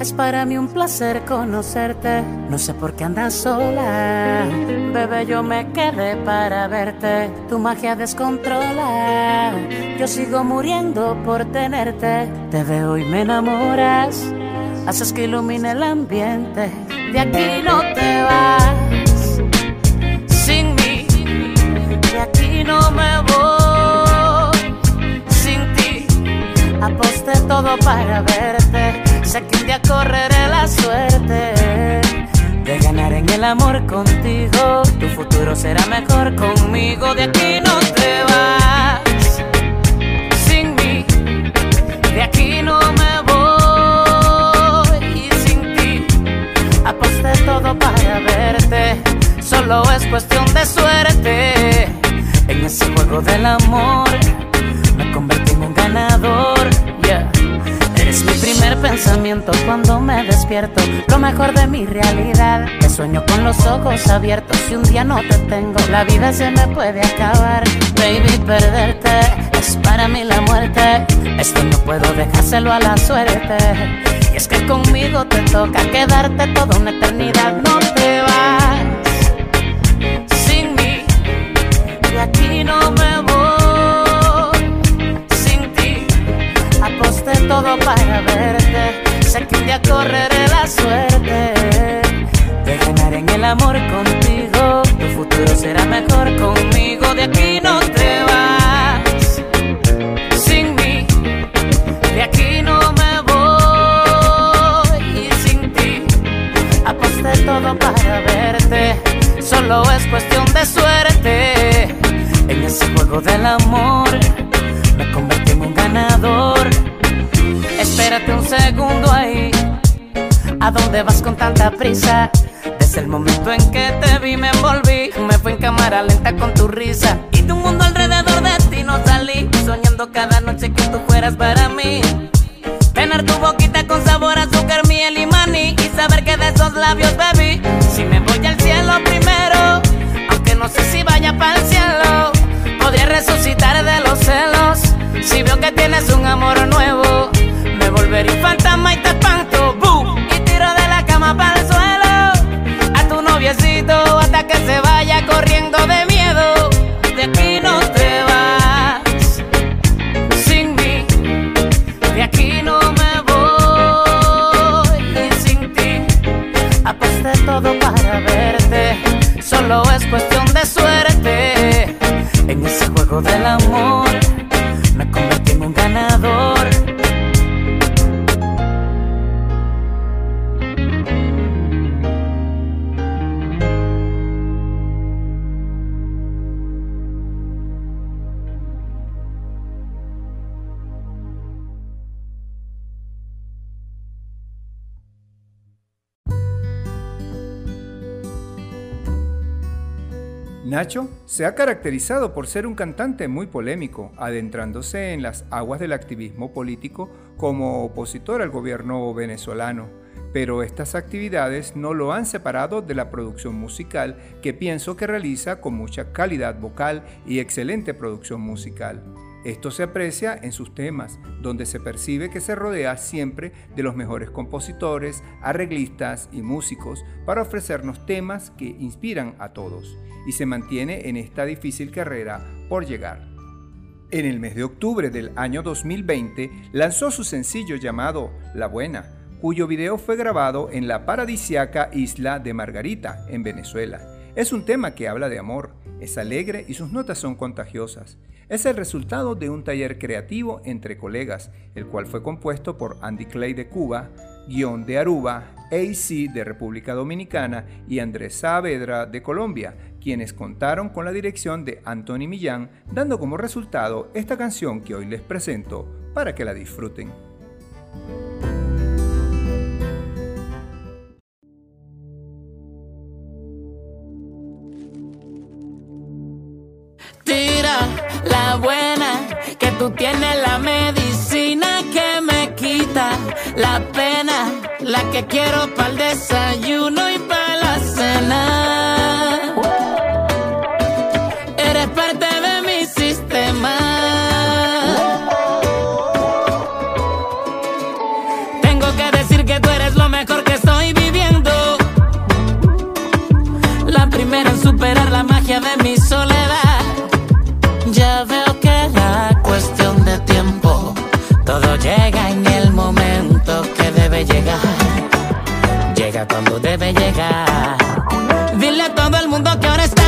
es para mí un placer conocerte. No sé por qué andas sola. Bebé, yo me quedé para verte. Tu magia descontrola. Yo sigo muriendo por tenerte. Te veo y me enamoras. Haces que ilumine el ambiente. De aquí no te vas. Sin mí, de aquí no me voy. Sin ti. Aposté todo para verte, sé que un día correré la suerte de ganar en el amor contigo. Tu futuro será mejor conmigo, de aquí no te vas. Sin mí, de aquí todo para verte. Solo es cuestión de suerte. En ese juego del amor me convertí en un ganador. Yeah. Eres mi primer pensamiento cuando me despierto. Lo mejor de mi realidad. Te sueño con los ojos abiertos. Si un día no te tengo, la vida se me puede acabar. Baby, perderte es para mí la muerte. Esto no puedo dejárselo a la suerte. Es que conmigo te toca quedarte toda una eternidad. No te vas sin mí. De aquí no me voy sin ti. Aposté todo para verte. Sé que un día correré la suerte de ganar en el amor contigo. Tu futuro será mejor conmigo. De aquí no te para verte. Solo es cuestión de suerte. En ese juego del amor me convertí en un ganador. Espérate un segundo ahí. ¿A dónde vas con tanta prisa? Desde el momento en que te vi me envolví Me fue en cámara lenta con tu risa Y un mundo alrededor de ti no salí Soñando cada noche que tú fueras para mí Tener tu boquita con sabor a azúcar, miel y maní esos labios bebí Si me voy al cielo primero Aunque no sé si vaya para el cielo Podría resucitar de los celos. Si veo que tienes un amor nuevo juego del amor Nacho se ha caracterizado por ser un cantante muy polémico, adentrándose en las aguas del activismo político como opositor al gobierno venezolano. Pero estas actividades no lo han separado de la producción musical que pienso que realiza con mucha calidad vocal y excelente producción musical. Esto se aprecia en sus temas, donde se percibe que se rodea siempre de los mejores compositores, arreglistas y músicos para ofrecernos temas que inspiran a todos, y se mantiene en esta difícil carrera por llegar. En el mes de octubre del año 2020 lanzó su sencillo llamado La Buena, cuyo video fue grabado en la paradisiaca isla de Margarita, en Venezuela. Es un tema que habla de amor, es alegre y sus notas son contagiosas es el resultado de un taller creativo entre colegas, el cual fue compuesto por Andy Clay de Cuba, Guión de Aruba, AC de República Dominicana y Andrés Saavedra de Colombia, quienes contaron con la dirección de Anthony Millán, dando como resultado esta canción que hoy les presento para que la disfruten. La buena, que tú tienes la medicina que me quita la pena, la que quiero para el desayuno y para Llega cuando debe llegar. Dile a todo el mundo que ahora estás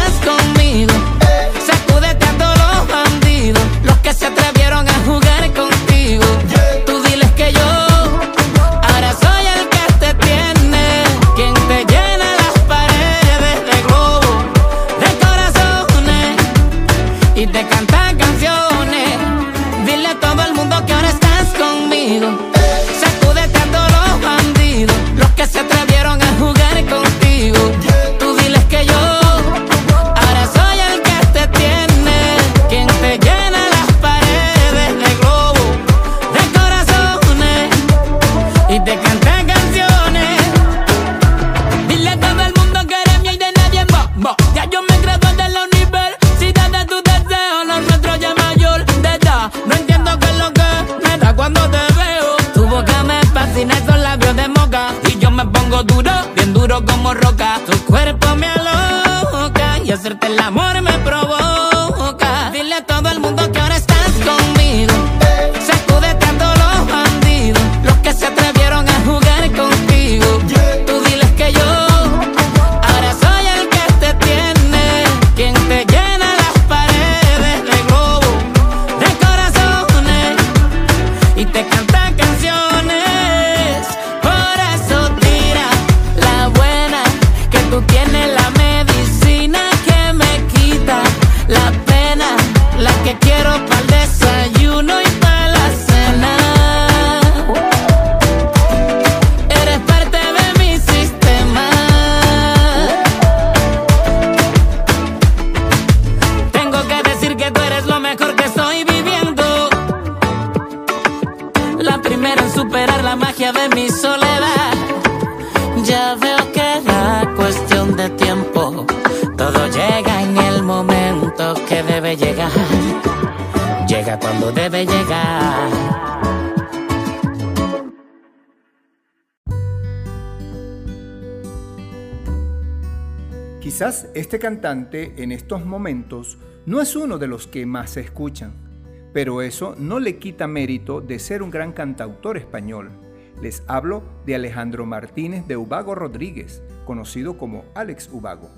hacerte el amor me Este cantante en estos momentos no es uno de los que más se escuchan, pero eso no le quita mérito de ser un gran cantautor español. Les hablo de Alejandro Martínez de Ubago Rodríguez, conocido como Alex Ubago.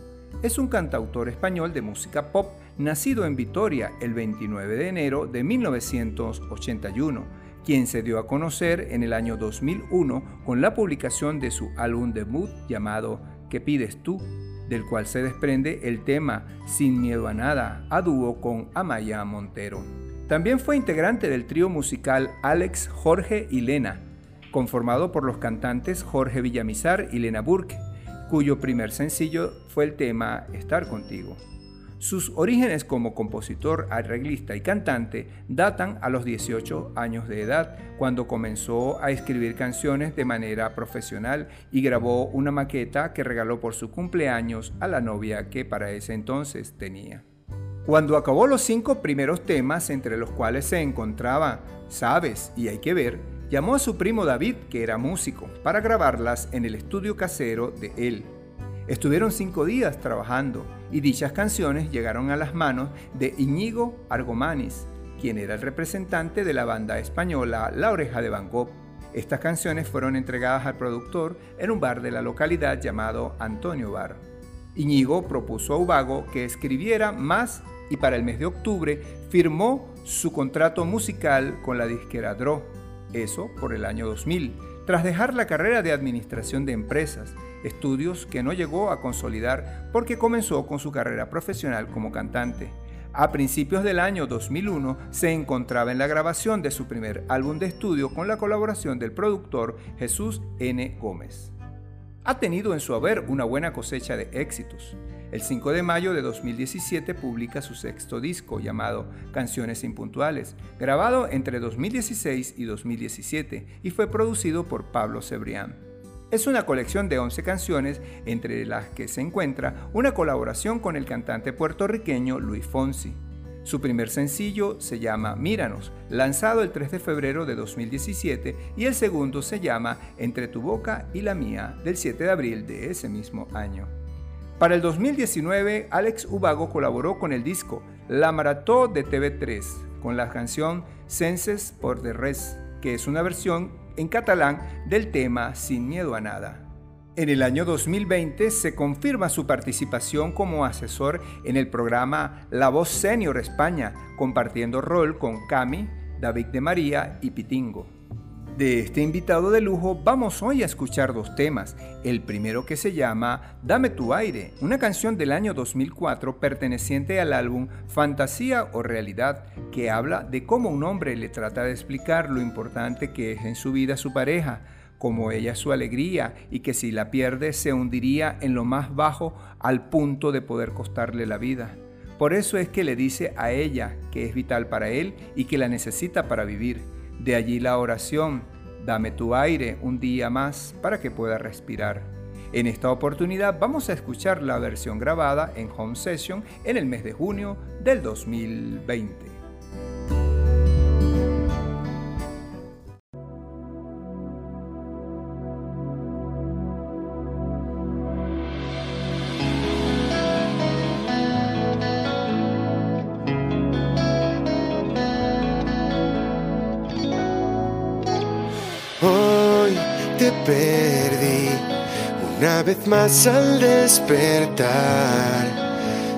es un cantautor español de música pop nacido en Vitoria el 29 de enero de 1981, quien se dio a conocer en el año 2001 con la publicación de su álbum debut llamado ¿Qué pides tú? Del cual se desprende el tema Sin miedo a nada, a dúo con Amaya Montero. También fue integrante del trío musical Alex, Jorge y Lena, conformado por los cantantes Jorge Villamizar y Lena Burke, cuyo primer sencillo fue el tema Estar contigo. Sus orígenes como compositor, arreglista y cantante datan a los 18 años de edad, cuando comenzó a escribir canciones de manera profesional y grabó una maqueta que regaló por su cumpleaños a la novia que para ese entonces tenía. Cuando acabó los cinco primeros temas, entre los cuales se encontraba Sabes y Hay que ver, llamó a su primo David, que era músico, para grabarlas en el estudio casero de él. Estuvieron cinco días trabajando y dichas canciones llegaron a las manos de Iñigo Argomanis, quien era el representante de la banda española La Oreja de Van Gogh. Estas canciones fueron entregadas al productor en un bar de la localidad llamado Antonio Bar. Iñigo propuso a Ubago que escribiera más y para el mes de octubre firmó su contrato musical con la disquera Dro, eso por el año 2000, tras dejar la carrera de administración de empresas, estudios que no llegó a consolidar porque comenzó con su carrera profesional como cantante. A principios del año 2001 se encontraba en la grabación de su primer álbum de estudio con la colaboración del productor Jesús N. Gómez. Ha tenido en su haber una buena cosecha de éxitos. El 5 de mayo de 2017 publica su sexto disco llamado Canciones Impuntuales, grabado entre 2016 y 2017 y fue producido por Pablo Cebrián. Es una colección de 11 canciones, entre las que se encuentra una colaboración con el cantante puertorriqueño Luis Fonsi. Su primer sencillo se llama Míranos, lanzado el 3 de febrero de 2017, y el segundo se llama Entre tu boca y la mía, del 7 de abril de ese mismo año. Para el 2019, Alex Ubago colaboró con el disco La Marató de TV3, con la canción Senses por de Res, que es una versión en catalán del tema Sin miedo a nada. En el año 2020 se confirma su participación como asesor en el programa La Voz Senior España, compartiendo rol con Cami, David de María y Pitingo. De este invitado de lujo vamos hoy a escuchar dos temas. El primero que se llama Dame tu aire, una canción del año 2004 perteneciente al álbum Fantasía o Realidad, que habla de cómo un hombre le trata de explicar lo importante que es en su vida su pareja, como ella su alegría y que si la pierde se hundiría en lo más bajo al punto de poder costarle la vida. Por eso es que le dice a ella que es vital para él y que la necesita para vivir de allí la oración, dame tu aire un día más para que pueda respirar. En esta oportunidad vamos a escuchar la versión grabada en Home Session en el mes de junio del 2020. Más al despertar.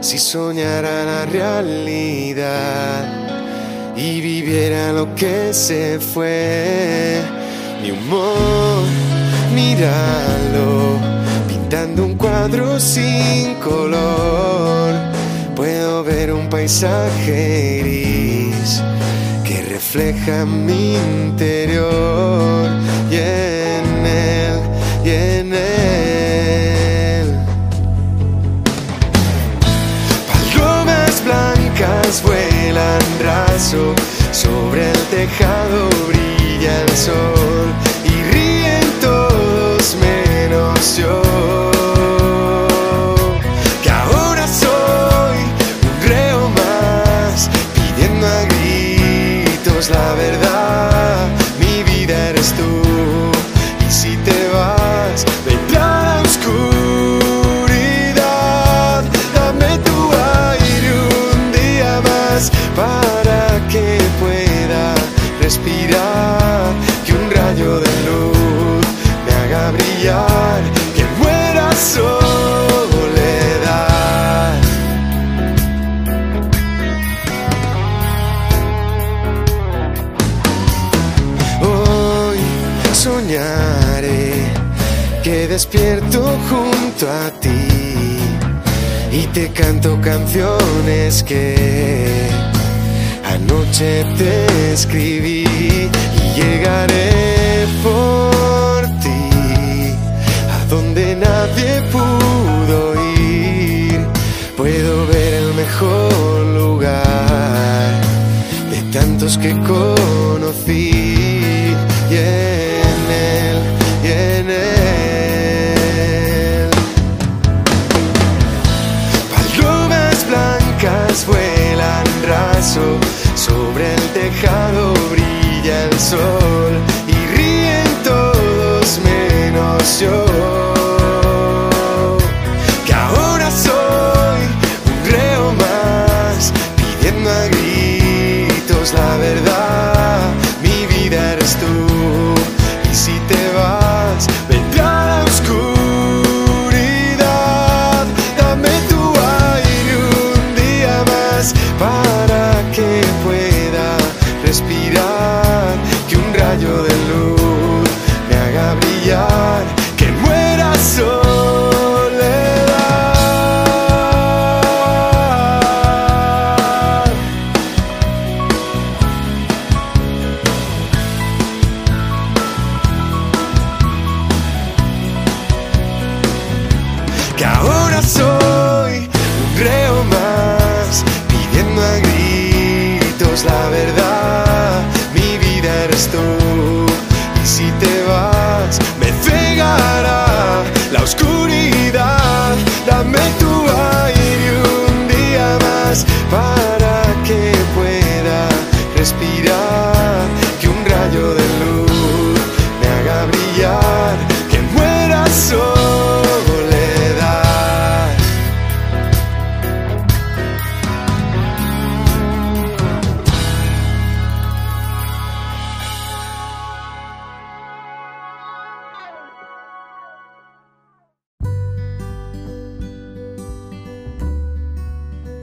Si soñara la realidad y viviera lo que se fue, mi humor, míralo, pintando un cuadro sin color. Puedo ver un paisaje gris que refleja mi interior. Yeah blancas vuelan raso, sobre el tejado brilla el sol y ríen todos menos yo. Despierto junto a ti y te canto canciones que anoche te escribí y llegaré por ti a donde nadie pudo ir. Puedo ver el mejor lugar de tantos que conocí sobre el tejado brilla el sol y ríen todos menos yo. Que ahora soy un reo más, pidiendo a gritos la verdad. Mi vida eres tú,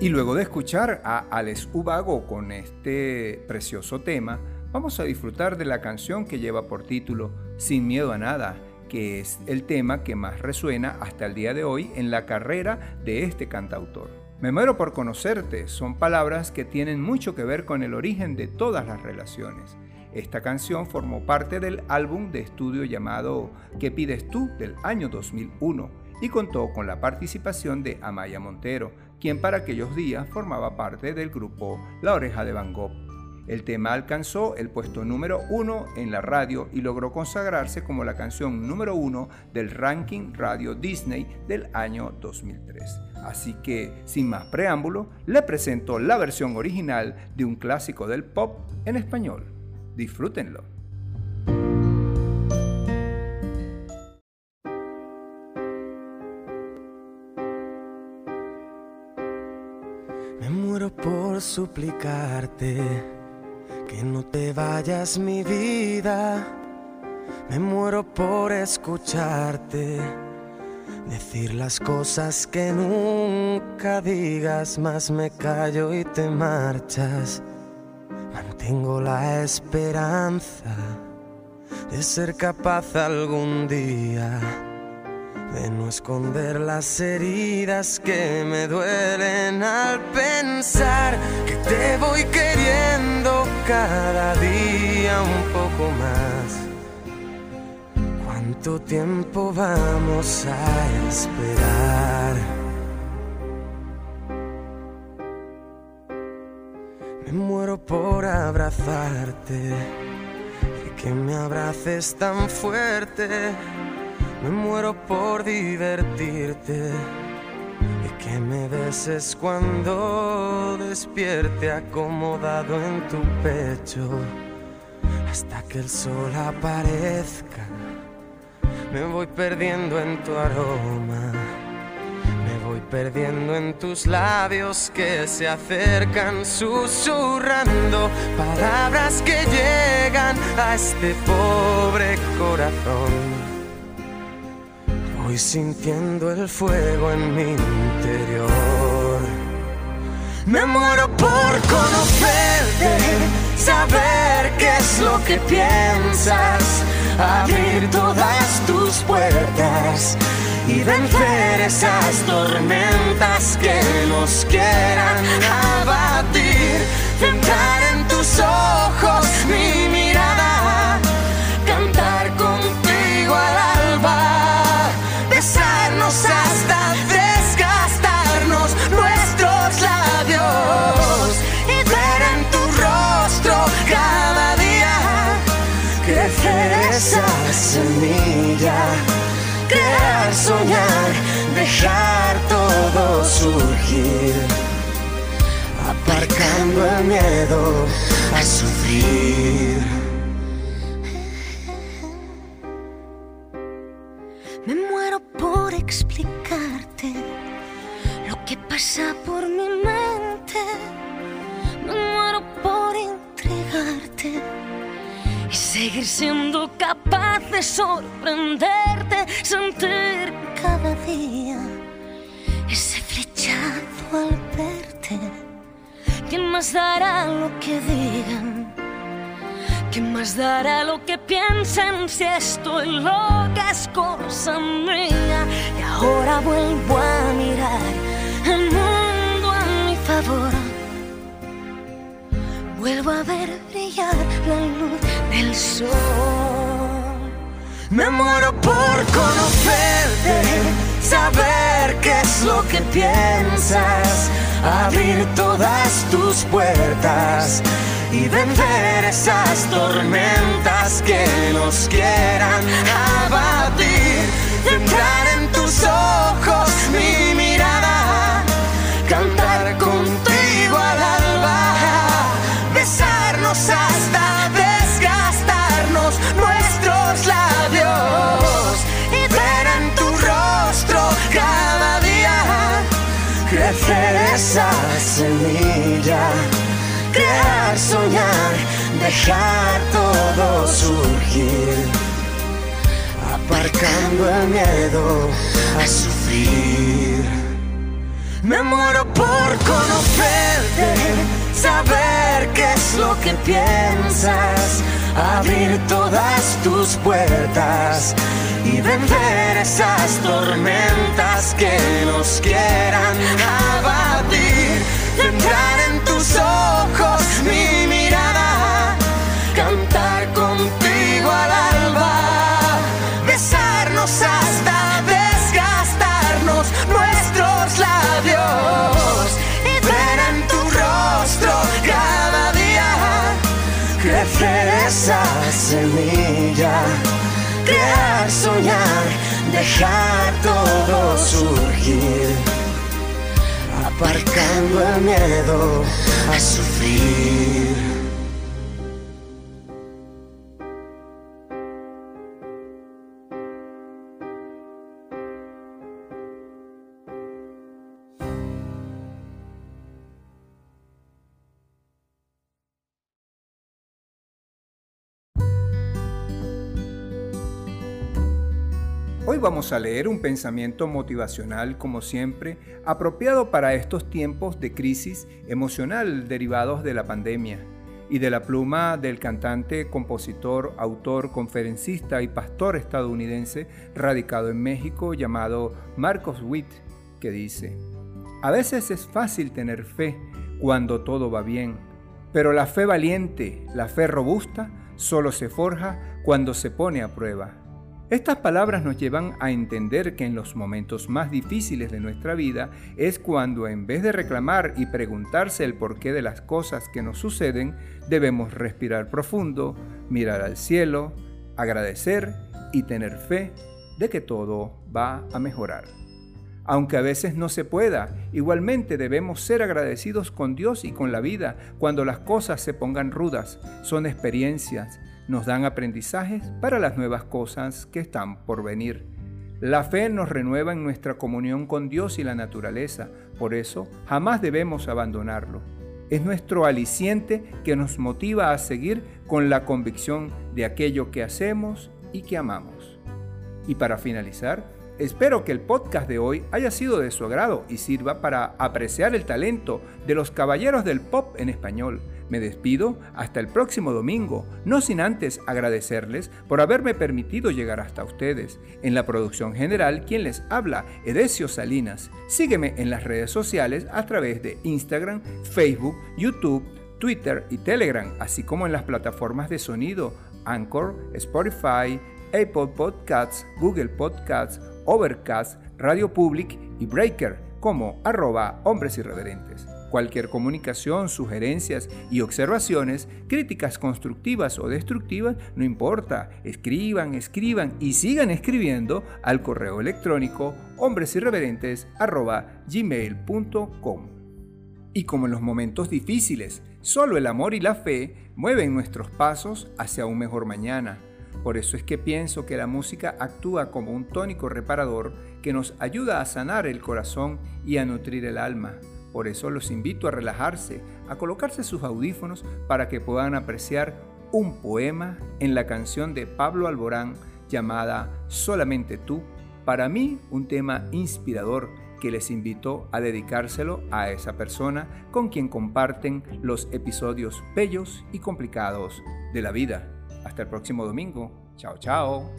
Y luego de escuchar a Alex Ubago con este precioso tema, vamos a disfrutar de la canción que lleva por título Sin miedo a nada, que es el tema que más resuena hasta el día de hoy en la carrera de este cantautor. Me muero por conocerte son palabras que tienen mucho que ver con el origen de todas las relaciones. Esta canción formó parte del álbum de estudio llamado ¿Qué pides tú? del año 2001 y contó con la participación de Amaya Montero, quien para aquellos días formaba parte del grupo La Oreja de Van Gogh. El tema alcanzó el puesto número uno en la radio y logró consagrarse como la canción número uno del ranking Radio Disney del año 2003. Así que, sin más preámbulo, le presento la versión original de un clásico del pop en español. Disfrútenlo. Suplicarte que no te vayas mi vida. Me muero por escucharte decir las cosas que nunca digas, más me callo y te marchas. Mantengo la esperanza de ser capaz algún día de no esconder las heridas que me duelen al pensar que te voy queriendo cada día un poco más. ¿Cuánto tiempo vamos a esperar? Me muero por abrazarte y que me abraces tan fuerte. Me muero por divertirte y que me beses cuando despierte acomodado en tu pecho hasta que el sol aparezca. Me voy perdiendo en tu aroma, me voy perdiendo en tus labios que se acercan susurrando palabras que llegan a este pobre corazón. Voy sintiendo el fuego en mi interior. Me muero por conocerte, saber qué es lo que piensas, abrir todas tus puertas y vencer esas tormentas que nos quieran abatir. Centrar en tus ojos mi soñar, dejar todo surgir, aparcando el miedo a sufrir. Me muero por explicarte lo que pasa por mi mente. Me muero por entregarte y seguir siendo capaz de sorprenderte, sentir cada día ese flechazo al verte. ¿Quién más dará lo que digan? ¿Quién más dará lo que piensen si estoy loca es cosa mía? Y ahora vuelvo a mirar el mundo a mi favor. Vuelvo a ver brillar la luz del sol. Me muero por conocerte, saber qué es lo que piensas, abrir todas tus puertas y vencer esas tormentas que nos quieran abatir. Dejar todo surgir, aparcando el miedo a sufrir. Me muero por conocerte, saber qué es lo que piensas, abrir todas tus puertas y vencer esas tormentas que nos quieran abatir. Centrar en tus ojos dejar todo surgir, aparcando el miedo a sufrir. Vamos a leer un pensamiento motivacional, como siempre, apropiado para estos tiempos de crisis emocional derivados de la pandemia y de la pluma del cantante, compositor, autor, conferencista y pastor estadounidense radicado en México llamado Marcos Witt, que dice, A veces es fácil tener fe cuando todo va bien, pero la fe valiente, la fe robusta, solo se forja cuando se pone a prueba. Estas palabras nos llevan a entender que en los momentos más difíciles de nuestra vida es cuando en vez de reclamar y preguntarse el porqué de las cosas que nos suceden, debemos respirar profundo, mirar al cielo, agradecer y tener fe de que todo va a mejorar. Aunque a veces no se pueda, igualmente debemos ser agradecidos con Dios y con la vida cuando las cosas se pongan rudas. Son experiencias, nos dan aprendizajes para las nuevas cosas que están por venir. La fe nos renueva en nuestra comunión con Dios y la naturaleza, por eso jamás debemos abandonarlo. Es nuestro aliciente que nos motiva a seguir con la convicción de aquello que hacemos y que amamos. Y para finalizar, espero que el podcast de hoy haya sido de su agrado y sirva para apreciar el talento de los caballeros del pop en español Me despido hasta el próximo domingo, no sin antes agradecerles por haberme permitido llegar hasta ustedes. En la producción general, quien les habla, Edesio Salinas. Sígueme en las redes sociales a través de Instagram, Facebook, YouTube, Twitter y Telegram, así como en las plataformas de sonido Anchor, Spotify, Apple Podcasts, Google Podcasts, Overcast, Radio Public y Breaker como arroba hombres irreverentes. Cualquier comunicación, sugerencias y observaciones, críticas constructivas o destructivas, no importa, escriban, escriban y sigan escribiendo al correo electrónico hombresirreverentes.gmail.com. Y como en los momentos difíciles, solo el amor y la fe mueven nuestros pasos hacia un mejor mañana. Por eso es que pienso que la música actúa como un tónico reparador que nos ayuda a sanar el corazón y a nutrir el alma. Por eso los invito a relajarse, a colocarse sus audífonos para que puedan apreciar un poema en la canción de Pablo Alborán llamada Solamente tú. Para mí, un tema inspirador que les invito a dedicárselo a esa persona con quien comparten los episodios bellos y complicados de la vida. Hasta el próximo domingo. Chao, chao.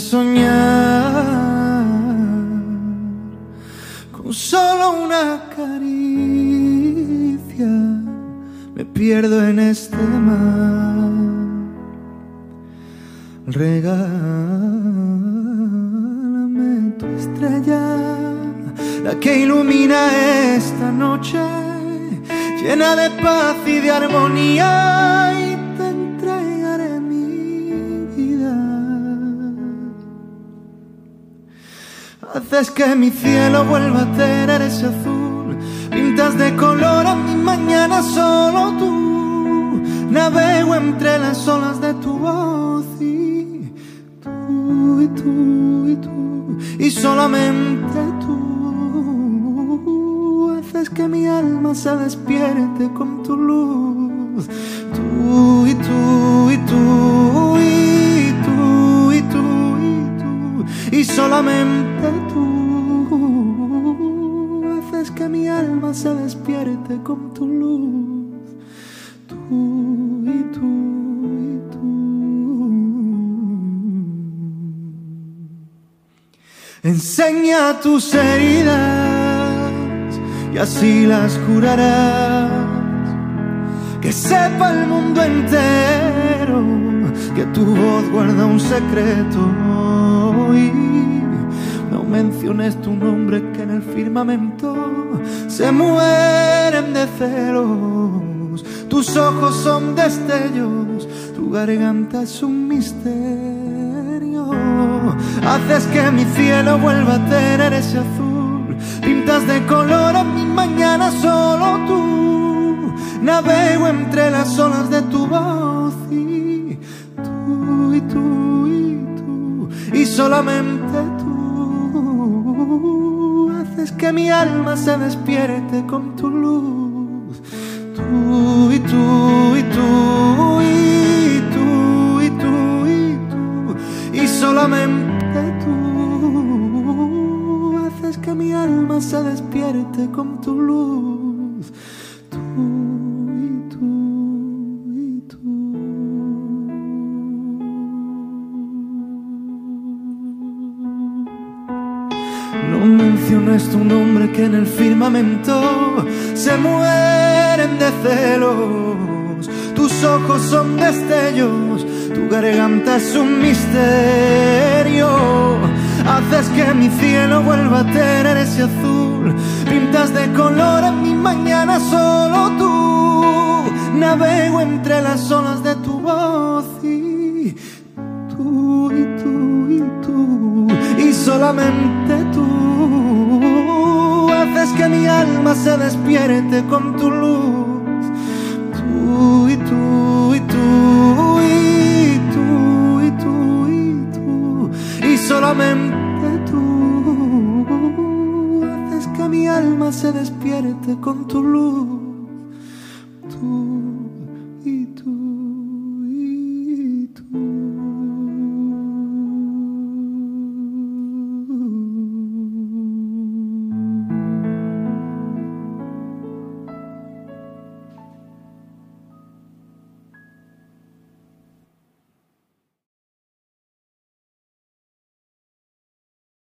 Soñar con solo una caricia. Me pierdo en este mar. Regálame tu estrella la que ilumina esta noche, llena de paz y de armonía, Haces que mi cielo vuelva a tener ese azul, pintas de color a mi mañana solo tú, navego entre las olas de tu voz y tú y tú y tú. Y solamente tú haces que mi alma se despierte con tu luz. Tú y tú y tú y tú y tú y tú. Y solamente tu luz. Tú y tú y tú. Enseña tus heridas y así las curarás. Que sepa el mundo entero que tu voz guarda un secreto. Y no menciones tu nombre que en el firmamento se mueren de celos. Tus ojos son destellos, tu garganta es un misterio. Haces que mi cielo vuelva a tener ese azul pintas de color a mi mañana solo tú. Navego entre las olas de tu voz y tú y tú y tú y solamente tú haces que mi alma se despierte con tu luz. Tú y tú y tú y tú y tú y tú y solamente tú haces que mi alma se despierte con tu luz. Tú No menciones tu nombre que en el firmamento se mueren de celos. Tus ojos son destellos, tu garganta es un misterio. Haces que mi cielo vuelva a tener ese azul. Pintas de color en mi mañana solo tú. Navego entre las olas de tu voz y tú y tú y tú solamente tú haces que mi alma se despierte con tu luz. Tú y tú y tú y tú y tú y tú y solamente tú haces que mi alma se despierte con tu luz.